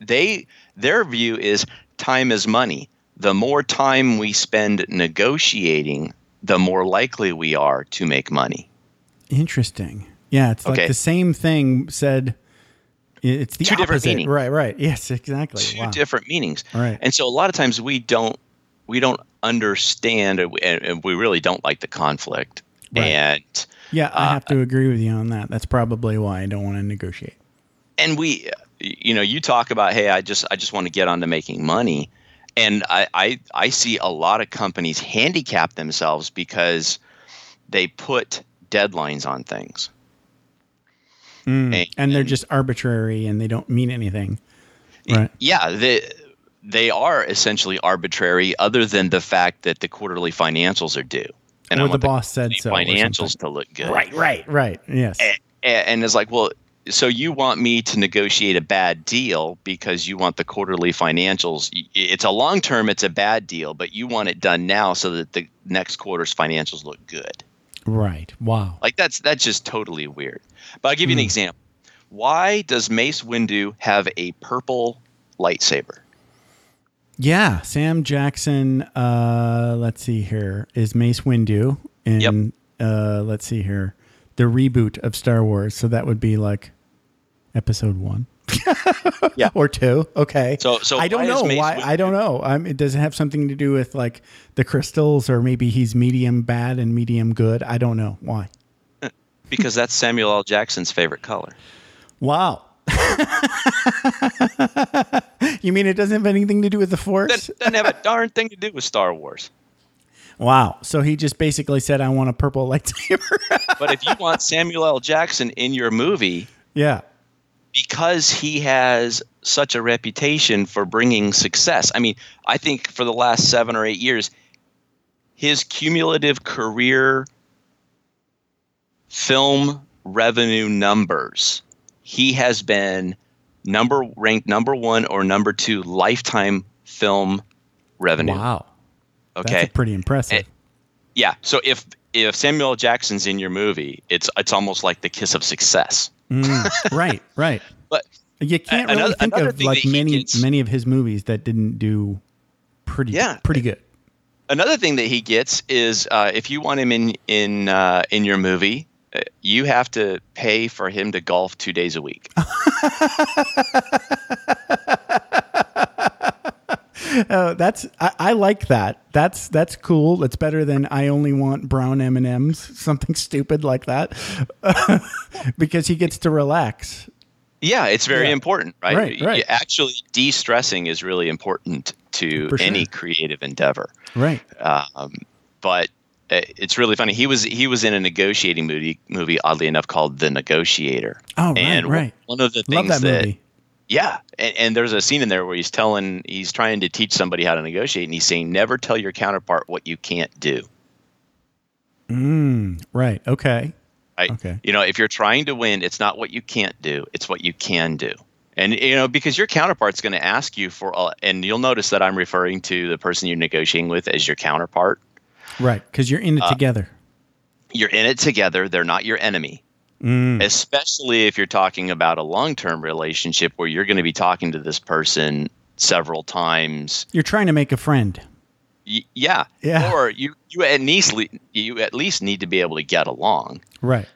they their view is time is money the more time we spend negotiating the more likely we are to make money
Interesting. Yeah, it's like
Okay.
the same thing said. It's the
Two different
opposite.
meanings.
Right. Right. Yes. Exactly.
two
Wow.
different meanings
Right.
and so a lot of times we don't we don't understand and we- really don't like the conflict
Right.
and
Yeah, I
Uh,
have to agree with you on that. That's probably why I don't want to negotiate.
and we you know you talk about hey i just i just want to get on to making money and I, I i see a lot of companies handicap themselves because they put deadlines on things
Mm.
And-
And they're just arbitrary and they don't mean anything. Right.
yeah they they are essentially arbitrary other than the fact that the quarterly financials are due and
Or
I
the boss said so
financials to look good
Right. Right. Right. Yes.
A- and it's like well so you want me to negotiate a bad deal because you want the quarterly financials it's a long term it's a bad deal but you want it done now so that the next quarter's financials look good
Right. Wow.
like that's that's just totally weird but i'll give you an
Hmm.
example why does mace windu have a purple lightsaber
Yeah, Sam Jackson. Uh, let's see here is Mace Windu in.
Yep.
Uh, let's see here, the reboot of Star Wars. So that would be like Episode One.
Yeah.
or two. Okay.
So- so
I don't know why. I don't know. Um, it does it have something to do with like the crystals, or maybe he's medium bad and medium good. I don't know why.
because that's samuel l jackson's favorite color
Wow. you mean it doesn't have anything to do with the Force?
that doesn't have a darn thing to do with star wars
Wow. So he just basically said, "I want a purple lightsaber."
but if you want samuel l jackson in your movie
yeah.
because he has such a reputation for bringing success. I mean, I think for the last seven or eight years, his cumulative career film revenue numbers, he has been number ranked number one or number two lifetime film revenue.
Wow.
Okay.
That's pretty impressive.
Eh, Yeah. So if if Samuel Jackson's in your movie, it's it's almost like the kiss of success.
Mm, right. Right.
But
You can't really
another-
think
another
of like many
gets-
many of his movies that didn't do pretty
Yeah.
pretty good.
Another thing that he gets is uh, if you want him in in uh, in your movie, you have to pay for him to golf two days a week.
Oh, that's I, I like that. That's that's cool. That's better than I only want brown M and M's, something stupid like that, because he gets to relax.
yeah, it's very
Yeah.
important, right?
Right, right.
Actually, de-stressing is really important to
sure.
any creative endeavor.
Right.
Um, but it's really funny. He was he was in a negotiating movie movie oddly enough called The Negotiator.
Oh, right,
and
right.
one of the
Love
things
that movie.
Yeah, and, and there's a scene in there where he's telling, he's trying to teach somebody how to negotiate, and he's saying, "Never tell your counterpart what you can't do."
Mm, right. Okay.
Right?
Okay.
You know, if you're trying to win, it's not what you can't do; it's what you can do. And you know, because your counterpart's going to ask you for, uh, and you'll notice that I'm referring to the person you're negotiating with as your counterpart.
Right. Because you're
Uh,
in it together.
You're in it together; they're not your enemy.
Mm,
Especially if you're talking about a long-term relationship where you're going to be talking to this person several times
you're trying to make a friend.
Y- yeah.
Yeah.
Or you you at least you at least need to be able to get along.
Right.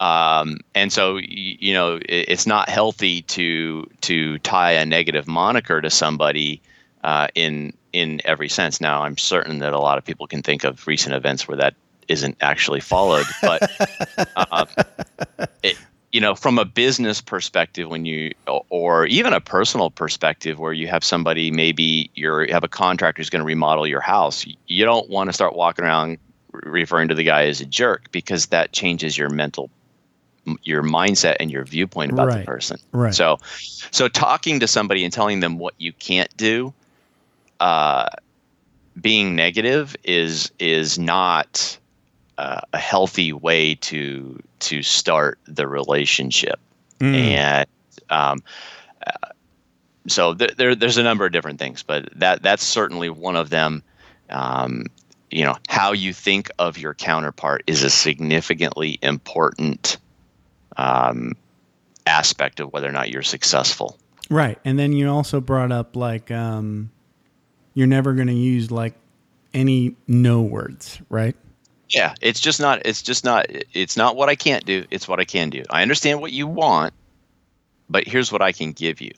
Um, and so you know it, it's not healthy to to tie a negative moniker to somebody uh, in in every sense. Now I'm certain that a lot of people can think of recent events where that isn't actually followed. But uh, it, you know, from a business perspective, when you or even a personal perspective, where you have somebody maybe you're you have a contractor who's going to remodel your house, you don't want to start walking around referring to the guy as a jerk because that changes your mental your mindset and your viewpoint about
Right.
the person.
Right.
So, so talking to somebody and telling them what you can't do, uh, being negative is is not uh, a healthy way to to start the relationship.
Mm.
And um, uh, so th- there, there's a number of different things, but that that's certainly one of them. Um, you know, how you think of your counterpart is a significantly important um, aspect of whether or not you're successful.
Right. And then you also brought up like um you're never going to use like any no words, right?
Yeah, it's just not. It's just not. It's not what I can't do. It's what I can do. I understand what you want, but here's what I can give you.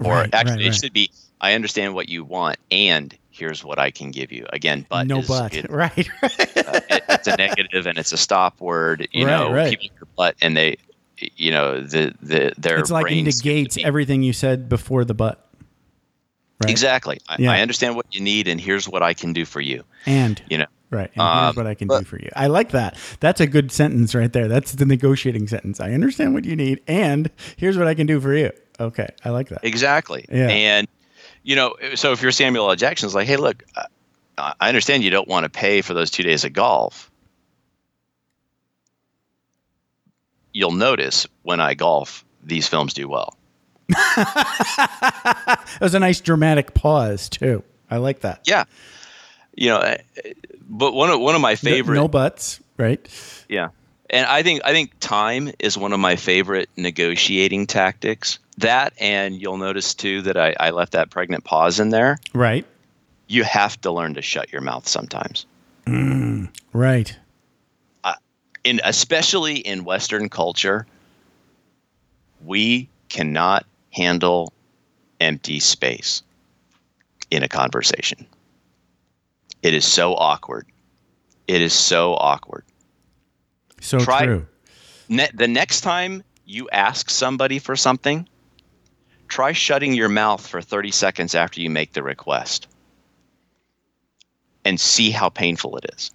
Or
Right,
actually,
right,
it
right.
should be. I understand what you want, and here's what I can give you. Again, but
no
is-
but.
it-
right.
uh, it- it's a negative and it's a stop word. You know,
right.
people but and they, you know, the the their
it's like it negates everything you said before the but. Right.
Exactly. I,
Yeah.
I understand what you need, and here's what I can do for you.
And
You know,
right. And
Um,
here's what I can do for you. I like that. That's a good sentence right there. That's the negotiating sentence. I understand what you need and here's what I can do for you. Okay. I like that.
Exactly.
Yeah.
And you know, so if you're Samuel L. Jackson, it's like, hey, look, I understand you don't want to pay for those two days of golf. You'll notice when I golf, these films do well.
That was a nice dramatic pause too. I like that.
Yeah. You know, eh, but one of one of my favorite
No buts, right?
Yeah. And I think I think time is one of my favorite negotiating tactics. That and you'll notice too that I, I left that pregnant pause in there.
Right.
You have to learn to shut your mouth sometimes.
Right.
In especially in Western culture, we cannot handle empty space in a conversation. It is so awkward. It is so awkward.
So
Try-
true.
ne- the next time you ask somebody for something, try shutting your mouth for 30 seconds after you make the request and see how painful it is.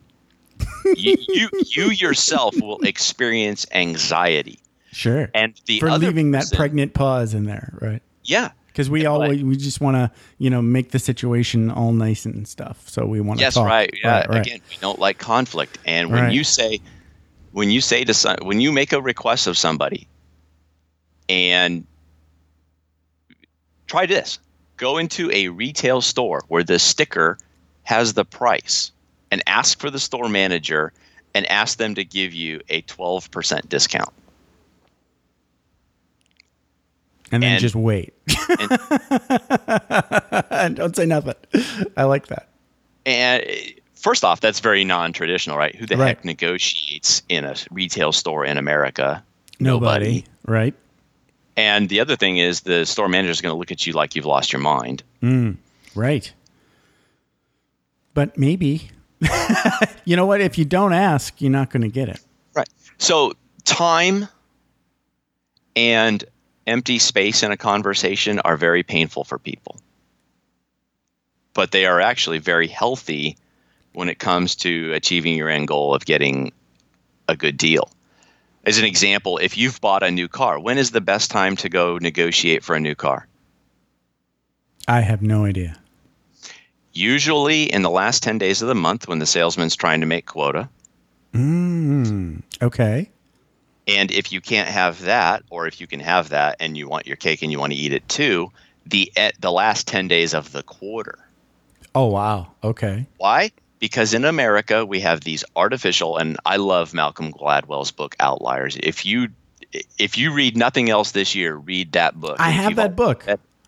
you, you, you yourself will experience anxiety.
Sure.
And the
For leaving that pregnant pause in there, right?
Yeah.
Because we all we just want to, you know, make the situation all nice and stuff. So we want to
Yes,
talk.
right. Yeah.
right, right.
Again, we don't like conflict. And when
Right.
you say, when you say to some, when you make a request of somebody, and try this, go into a retail store where the sticker has the price, and ask for the store manager, and ask them to give you a twelve percent discount.
And then
and-
just wait and don't say nothing. I like that.
And uh, first off, that's very non-traditional, right? Who the
Right.
heck negotiates in a retail store in America?
Nobody, right?
And the other thing is the store manager is going to look at you like you've lost your mind.
Right. But maybe, you know what? If you don't ask, you're not going to get it.
Right. So time and empty space in a conversation are very painful for people. But they are actually very healthy when it comes to achieving your end goal of getting a good deal. As an example, if you've bought a new car, when is the best time to go negotiate for a new car?
I have no idea.
Usually in the last 10 days of the month when the salesman's trying to make quota.
Mm, okay.
And if you can't have that, or if you can have that and you want your cake and you want to eat it too, the the last 10 days of the quarter.
Oh, wow. Okay.
Why? Because in America we have these artificial and I love Malcolm Gladwell's book Outliers. If you if you read nothing else this year, read that book.
I
If
have that book.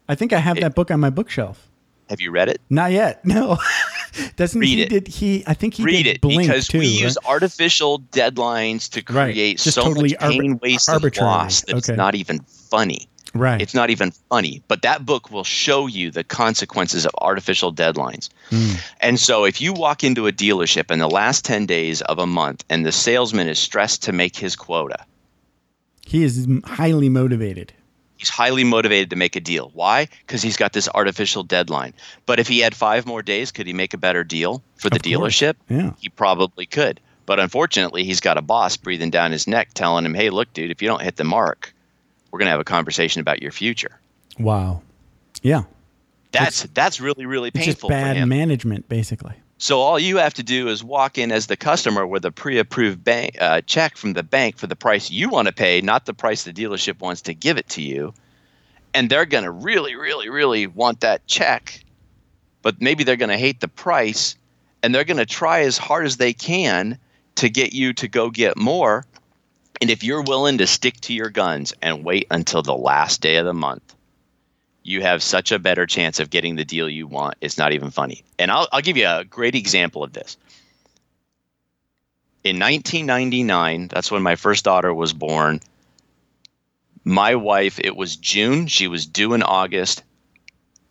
I think I have that book on my bookshelf.
Have you read it?
Not yet. No. Doesn't
Read
he
it.
did he I think he
read
did
it
Blink
because
too.
we
right?
use artificial deadlines to create
Just
so
totally
much pain,
arbi-
waste, and loss that it's not even funny.
Right.
It's not even funny, but that book will show you the consequences of artificial deadlines. Hmm. And so if you walk into a dealership in the last 10 days of a month and the salesman is stressed to make his quota,
he is highly motivated.
He's highly motivated to make a deal. Why? Because he's got this artificial deadline. But if he had five more days, could he make a better deal for the
Of course.
dealership?
Yeah.
He probably could. But unfortunately, he's got a boss breathing down his neck telling him, hey, look, dude, if you don't hit the mark, we're going to have a conversation about your future.
Wow. Yeah.
That's that's really really
It's just
painful
bad management, basically.
So all you have to do is walk in as the customer with a pre-approved bank uh, check from the bank for the price you want to pay, not the price the dealership wants to give it to you. And they're going to really, really, really want that check, but maybe they're going to hate the price, and they're going to try as hard as they can to get you to go get more. And if you're willing to stick to your guns and wait until the last day of the month, you have such a better chance of getting the deal you want. It's not even funny. And I'll, I'll give you a great example of this. In 1999, that's when my first daughter was born. My wife, it was June. She was due in August.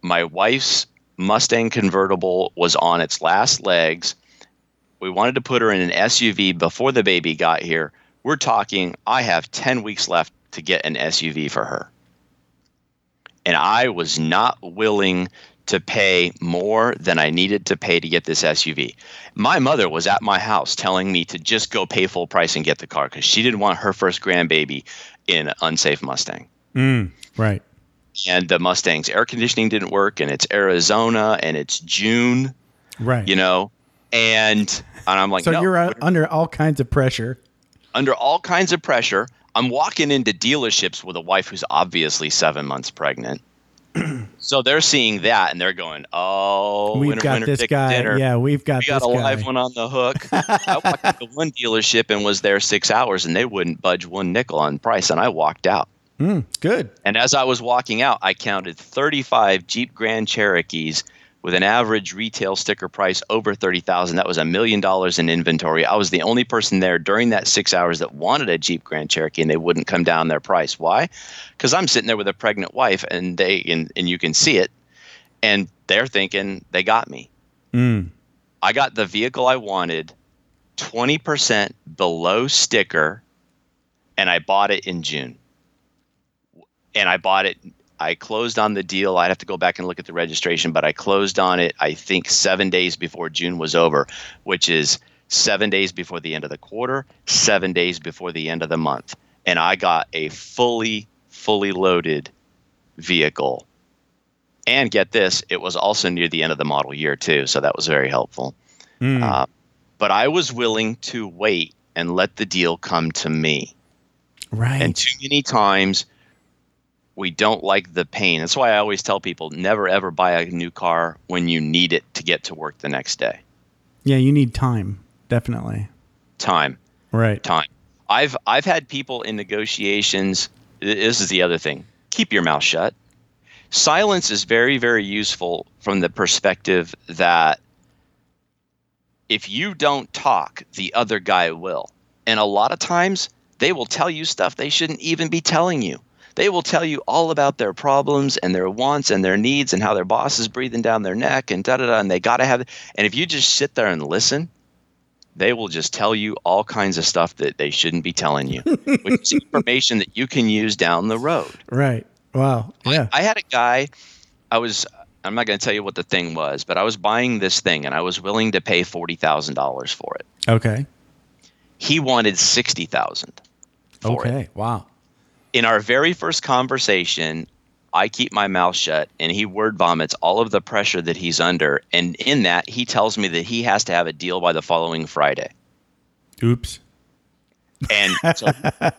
My wife's Mustang convertible was on its last legs. We wanted to put her in an SUV before the baby got here. We're talking, I have 10 weeks left to get an SUV for her and I was not willing to pay more than I needed to pay to get this SUV. My mother was at my house telling me to just go pay full price and get the car because she didn't want her first grandbaby in an unsafe Mustang.
Right.
And the Mustang's air conditioning didn't work, and it's Arizona, and it's June,
Right.
you know, and and I'm like,
so
no,
you're uh, under all kinds of pressure.
under all kinds of pressure. I'm walking into dealerships with a wife who's obviously seven months pregnant. so they're seeing that and they're going, "Oh,
We've
winner,
got
winner,
this guy.
dinner.
Yeah, we've got
we got a
guy.
live one on the hook." I walked into one dealership and was there six hours, and they wouldn't budge one nickel on price, and I walked out.
Mm, good.
And as I was walking out, I counted 35 Jeep Grand Cherokees with an average retail sticker price over 30,000. That was a million dollars in inventory. I was the only person there during that 6 hours that wanted a Jeep Grand Cherokee and they wouldn't come down their price. Why? Cuz I'm sitting there with a pregnant wife and they and, and you can see it and they're thinking they got me.
Mm.
I got the vehicle I wanted 20% below sticker and I bought it in June. And I bought it I closed on the deal. I'd have to go back and look at the registration, but I closed on it I think 7 days before June was over, which is 7 days before the end of the quarter, 7 days before the end of the month. And I got a fully fully loaded vehicle. And get this, it was also near the end of the model year too, so that was very helpful.
Mm.
Uh, but I was willing to wait and let the deal come to me.
right.
And too many times we don't like the pain. That's why I always tell people never ever buy a new car when you need it to get to work the next day.
yeah, you need time. Definitely.
Time,
Right.
time. I've I've had people in negotiations. This is the other thing. Keep your mouth shut. Silence is very very useful from the perspective that if you don't talk, the other guy will. And a lot of times they will tell you stuff they shouldn't even be telling you. They will tell you all about their problems and their wants and their needs and how their boss is breathing down their neck and da da da. And they got to have, it. and if you just sit there and listen, they will just tell you all kinds of stuff that they shouldn't be telling you, which is information that you can use down the road.
Right. Wow. Yeah.
I had a guy, I was, I'm not going to tell you what the thing was, but I was buying this thing and I was willing to pay $40,000 for it.
okay.
He wanted 60,000 for it.
Okay. Wow.
In our very first conversation, I keep my mouth shut and he word vomits all of the pressure that he's under. And in that, he tells me that he has to have a deal by the following Friday.
Oops.
And so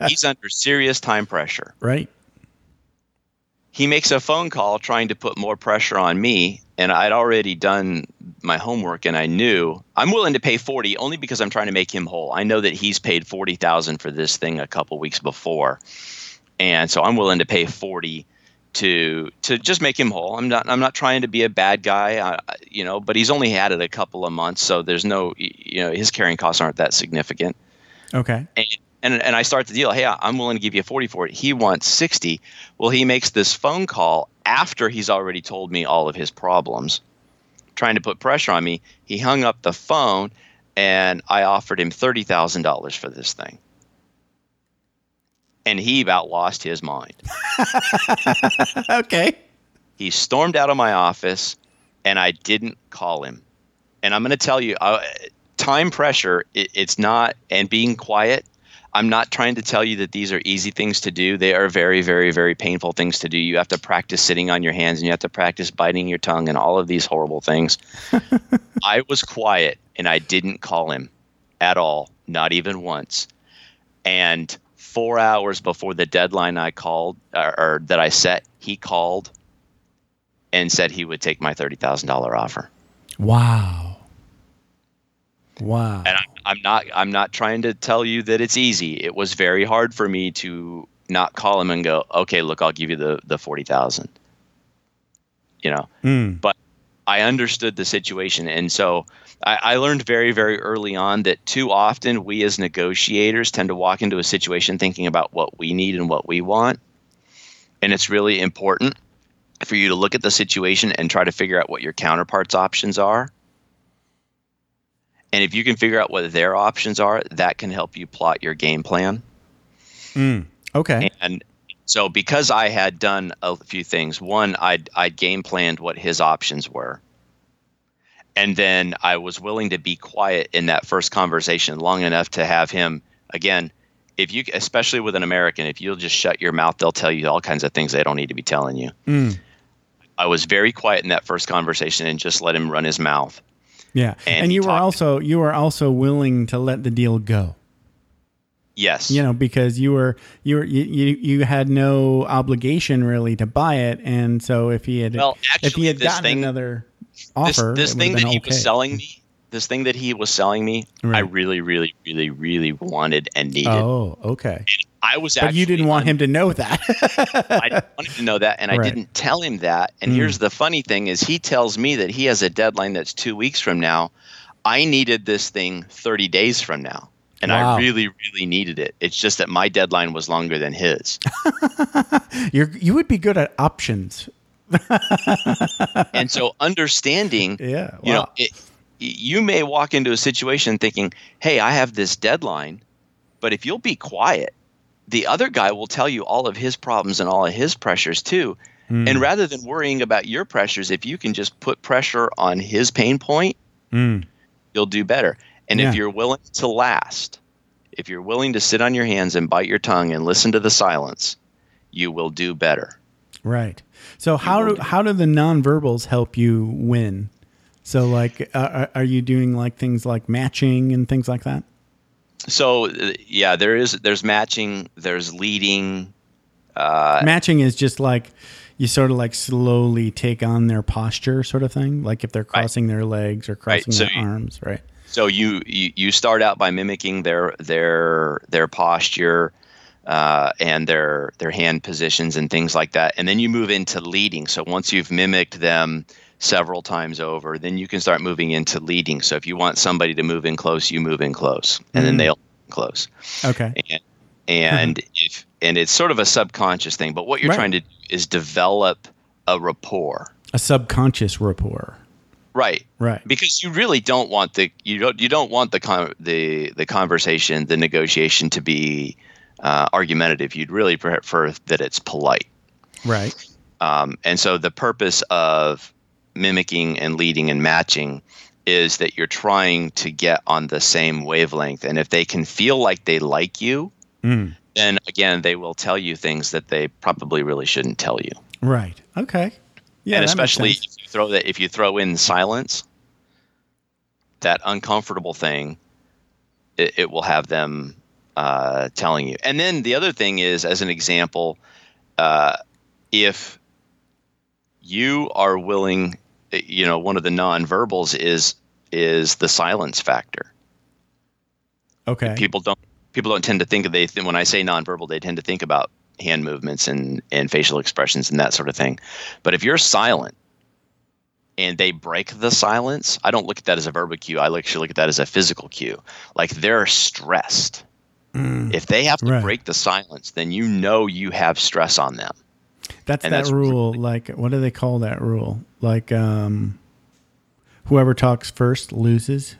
he's under serious time pressure.
Right.
he makes a phone call trying to put more pressure on me and i'd already done my homework and i knew i'm willing to pay 40 only because i'm trying to make him whole i know that he's paid 40000 for this thing a couple weeks before and so i'm willing to pay 40 to to just make him whole i'm not i'm not trying to be a bad guy I- you know but he's only had it a couple of months so there's no you know his carrying costs aren't that significant
Okay.
and, and and I start the deal. Hey, I'm willing to give you 40 for it. He wants 60. Well, he makes this phone call after he's already told me all of his problems, trying to put pressure on me. He hung up the phone, and I offered him thirty thousand dollars for this thing. And he about lost his mind.
okay.
He stormed out of my office, and I didn't call him. And I'm going to tell you, uh, time pressure. It, it's not, and being quiet I'm not trying to tell you that these are easy things to do. They are very, very, very painful things to do. You have to practice sitting on your hands and you have to practice biting your tongue and all of these horrible things. I was quiet and I didn't call him at all, not even once. And four hours before the deadline I called or, or that I set, he called and said he would take my $30,000 offer.
Wow. Wow.
And I'm, I'm not I'm not trying to tell you that it's easy. It was very hard for me to not call him and go, okay, look, I'll give you the the forty thousand. You know,
Mm.
but I understood the situation, and so I, I learned very very early on that too often we as negotiators tend to walk into a situation thinking about what we need and what we want, and it's really important for you to look at the situation and try to figure out what your counterpart's options are and if you can figure out what their options are, that can help you plot your game plan.
Mm. Okay.
And so, because I had done a few things, one, I'd, I'd game planned what his options were. And then I was willing to be quiet in that first conversation long enough to have him, again, if you, especially with an American, if you'll just shut your mouth, they'll tell you all kinds of things they don't need to be telling you.
Mm.
I was very quiet in that first conversation and just let him run his mouth.
Yeah.
And
And, you were also you were also willing to let the deal go.
Yes.
You know, because you were you were you, you, you had no obligation really to buy it, and so if he had
Well,
if he had gotten
thing-
another
this,
offer,
this
it
thing that
been
he was selling me, this thing that he was selling me, I really, really, really, really wanted and needed.
Oh, okay.
And I was
But you didn't want him to know that.
I didn't want him to know that, and I didn't tell him that. And
Mm.
here's the funny thing: is he tells me that he has a deadline that's two weeks from now. I needed this thing 30 days from now, and
Wow.
I really, really needed it. It's just that my deadline was longer than his.
You're you would be good at options.
and so understanding
Yeah.
you know it, you may walk into a situation thinking hey i have this deadline but if you'll be quiet the other guy will tell you all of his problems and all of his pressures too
Mm.
and rather than worrying about your pressures if you can just put pressure on his pain point
Mm.
you'll do better and
Yeah.
if you're willing to last if you're willing to sit on your hands and bite your tongue and listen to the silence you will do better
Right. So how
will
do how do the nonverbals help you win? So like, uh, are- are you doing like things like matching and things like that?
so uh, yeah there is there's matching there's leading uh,
matching is just like you sort of like slowly take on their posture, sort of thing. Like if they're crossing their legs or
Right,
crossing
so
their
you-
arms, right?
So you, you you start out by mimicking their their their posture uh, and their their hand positions and things like that, and then you move into leading. So once you've mimicked them several times over, then you can start moving into leading. So if you want somebody to move in close, you move in close, and then
Mm.
they'll close.
Okay.
And and if and it's sort of a subconscious thing, but what you're
Right.
trying to do is develop a rapport,
A subconscious rapport.
Right?
Right.
because you really don't want the you don't you don't want the con- the the conversation the negotiation to be uh, argumentative you'd really prefer that it's polite
Right.
um, and so the purpose of mimicking and leading and matching is that you're trying to get on the same wavelength and if they can feel like they like you
Mm.
then again they will tell you things that they probably really shouldn't tell you
Right. Okay. Yeah.
and especially
sense.
if you throw that if you throw in silence that uncomfortable thing it, it will have them uh, telling you and then the other thing is as an example uh, if you are willing you know one of the nonverbals is is the silence factor
Okay.
people don't people don't tend to think of they when I say nonverbal they tend to think about hand movements and and facial expressions and that sort of thing. But if you're silent and they break the silence, I don't look at that as a verbal cue. I actually look at that as a physical cue. Like they're stressed If they have to
Right.
break the silence, then you know you have stress on them.
That's
And
that
that's
rule. Like, what do they call that rule? Like, um, whoever talks first loses.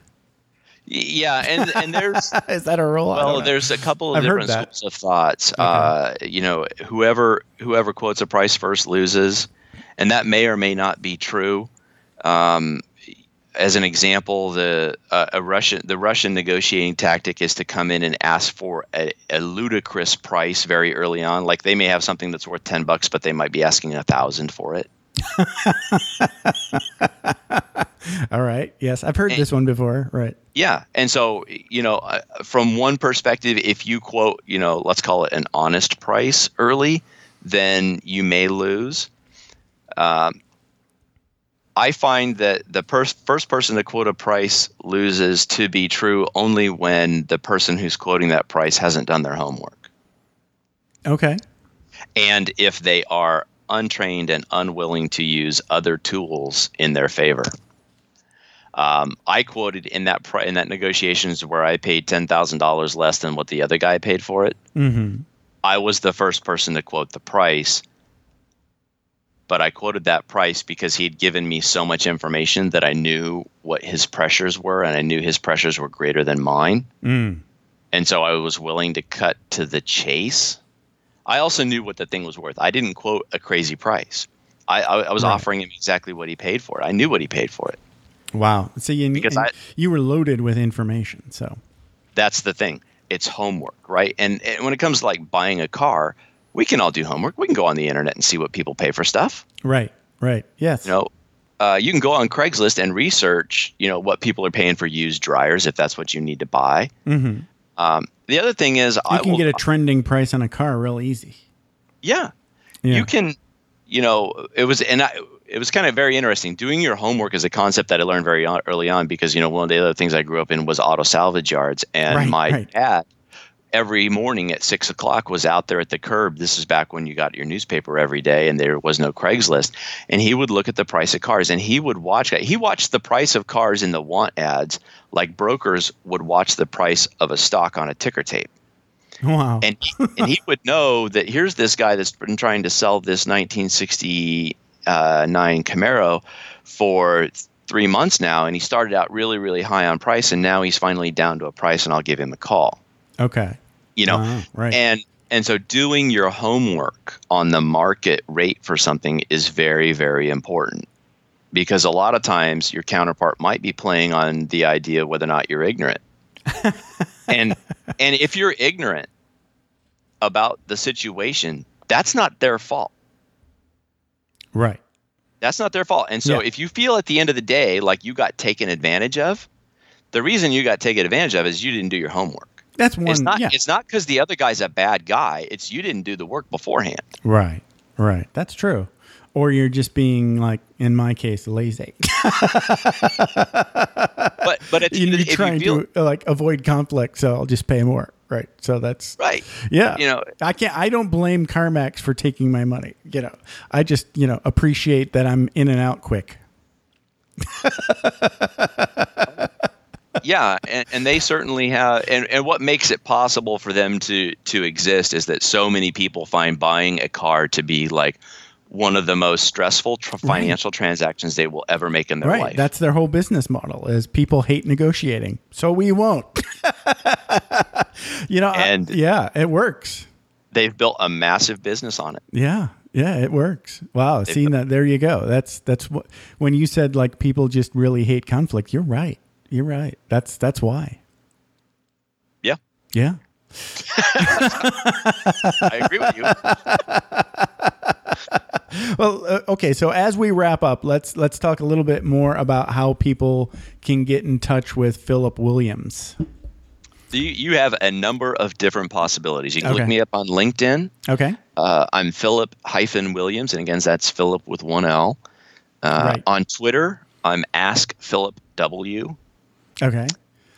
Yeah, and and there's
Is that a rule?
Well, there's a couple of
I've
different schools of thoughts. Uh, you know, whoever whoever quotes a price first loses, and that may or may not be true. Um, as an example, the uh, a Russian the Russian negotiating tactic is to come in and ask for a, a ludicrous price very early on. Like they may have something that's worth ten bucks, but they might be asking a thousand for it.
All right. Yes, I've heard this one before. Right.
Yeah, and so you know, uh, from one perspective, if you quote, you know, let's call it an honest price early, then you may lose. Um, I find that the pers- first person to quote a price loses to be true only when the person who's quoting that price hasn't done their homework,
Okay.
and if they are untrained and unwilling to use other tools in their favor. Um, I quoted in that pri- in that negotiations where I paid ten thousand dollars less than what the other guy paid for it.
Mm-hmm.
I was the first person to quote the price, but I quoted that price because he had given me so much information that I knew what his pressures were, and I knew his pressures were greater than mine,
Mm.
and so I was willing to cut to the chase. I also knew what the thing was worth. I didn't quote a crazy price. I, I, I was
Right.
offering him exactly what he paid for it. I knew what he paid for it.
Wow. So you
Because I-
you were loaded with information. So
that's the thing it's homework right and, and when it comes to like buying a car we can all do homework we can go on the internet and see what people pay for stuff
right. Right. Yes.
you know uh, you can go on craigslist and research you know what people are paying for used dryers if that's what you need to buy
Mm-hmm.
um, the other thing is
You
I
can
will,
get a trending price on a car real easy.
yeah,
Yeah.
you can you know it was and I, it was kind of very interesting doing your homework is a concept that i learned very on, early on because you know one of the other things i grew up in was auto salvage yards and
Right,
my
right.
dad every morning at six o'clock was out there at the curb this is back when you got your newspaper every day and there was no craigslist and he would look at the price of cars and he would watch he watched the price of cars in the want ads like brokers would watch the price of a stock on a ticker tape
Wow.
and and he would know that here's this guy that's been trying to sell this 1969 Camaro for three months now, and he started out really really high on price, and now he's finally down to a price, and I'll give him a call.
okay.
You know,
Wow, right.
and and so doing your homework on the market rate for something is very very important because a lot of times your counterpart might be playing on the idea whether or not you're ignorant and and if you're ignorant about the situation that's not their fault
right.
that's not their fault and so
Yeah.
if you feel at the end of the day like you got taken advantage of the reason you got taken advantage of is you didn't do your homework
That's one.
it's not
yeah.
it's not because the other guy's a bad guy it's you didn't do the work beforehand
Right. Right. That's true. Or you're just being like, in my case, lazy.
but but at
you
end of
are
if
trying
you feel,
to uh, like avoid conflict, so I'll just pay more. Right. So that's
right
yeah.
you know
I can't. I don't blame CarMax for taking my money. You know, I just you know appreciate that I'm in and out quick.
yeah and, and they certainly have and, and what makes it possible for them to to exist is that so many people find buying a car to be like one of the most stressful tr- financial transactions they will ever make in their
right.
life
That's their whole business model. Is people hate negotiating, so we won't. you know. I-
And-
yeah, it works.
they've built a massive business on it
Yeah, yeah, it works. Wow, seeing that there you go. That's that's what when you said like people just really hate conflict. You're right. You're right. That's that's why.
yeah
Yeah.
i agree with you
Well, uh, okay. So as we wrap up, let's let's talk a little bit more about how people can get in touch with Philip Williams.
you, you have a number of different possibilities you can
Okay.
look me up on linkedin
Okay.
Uh, I'm Philip hyphen Williams, and again, that's Philip with one L. Uh,
Right.
On Twitter, I'm Ask Philip W.
Okay.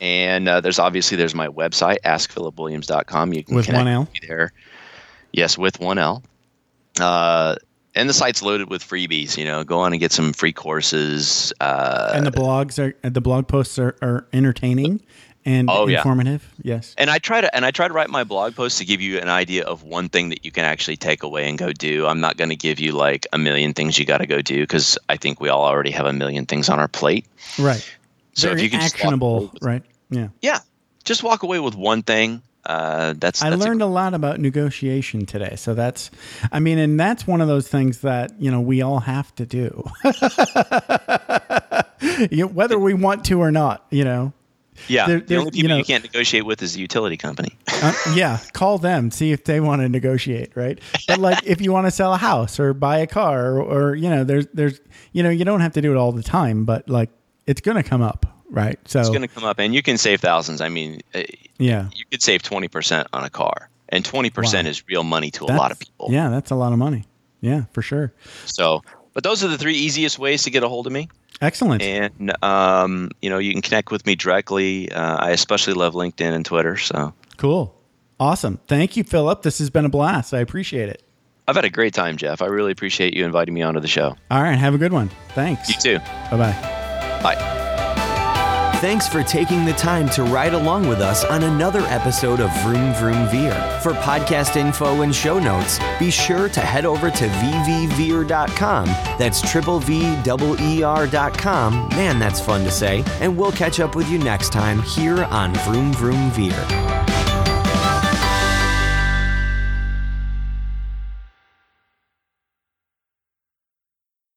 And uh, there's obviously there's my website, askphilipwilliams.com. You can
With
connect
one L?
there. Yes, with one L. Uh, and the site's loaded with freebies. You know, go on and get some free courses. Uh,
And the blogs are the blog posts are, are entertaining and
Oh, yeah.
informative. Yes.
and I try to and I try to write my blog post to give you an idea of one thing that you can actually take away and go do. I'm not going to give you like a million things you got to go do because I think we all already have a million things on our plate.
Right.
So
Very
if you can
actionable,
with-
right? Yeah.
yeah, just walk away with one thing. Uh, that's
I
that's a-
learned a, lot about negotiation today. So that's, I mean, and that's one of those things that, you know, we all have to do, you know, whether we want to or not, you know.
yeah.
there-
the only
you
people you,
know-
can't negotiate with is the utility company.
Uh, yeah, call them, see if they want to negotiate, right? But like, if you want to sell a house or buy a car, or, or you know, there's, there's, you know, you don't have to do it all the time, but like, it's gonna come up, right? So
It's going to come up, and you can save thousands. I mean, uh,
yeah,
you could save twenty percent on a car, and twenty percent
Wow.
is real money to a lot of people.
Yeah, that's a lot of money. Yeah, for sure.
So, but those are the three easiest ways to get a hold of me.
Excellent.
and um, you know you can connect with me directly. Uh, I especially love LinkedIn and Twitter. So
Cool. Awesome. Thank you, Philip. This has been a blast. I appreciate it.
I've had a great time, Jeff. I really appreciate you inviting me onto the show.
All right. Have a good one. Thanks.
You too.
Bye bye.
Bye.
Thanks for taking the time to ride along with us on another episode of Vroom Vroom Veer. For podcast info and show notes, be sure to head over to vvveer.com. That's triple V double ER.com. Man, that's fun to say. And we'll catch up with you next time here on Vroom Vroom Veer.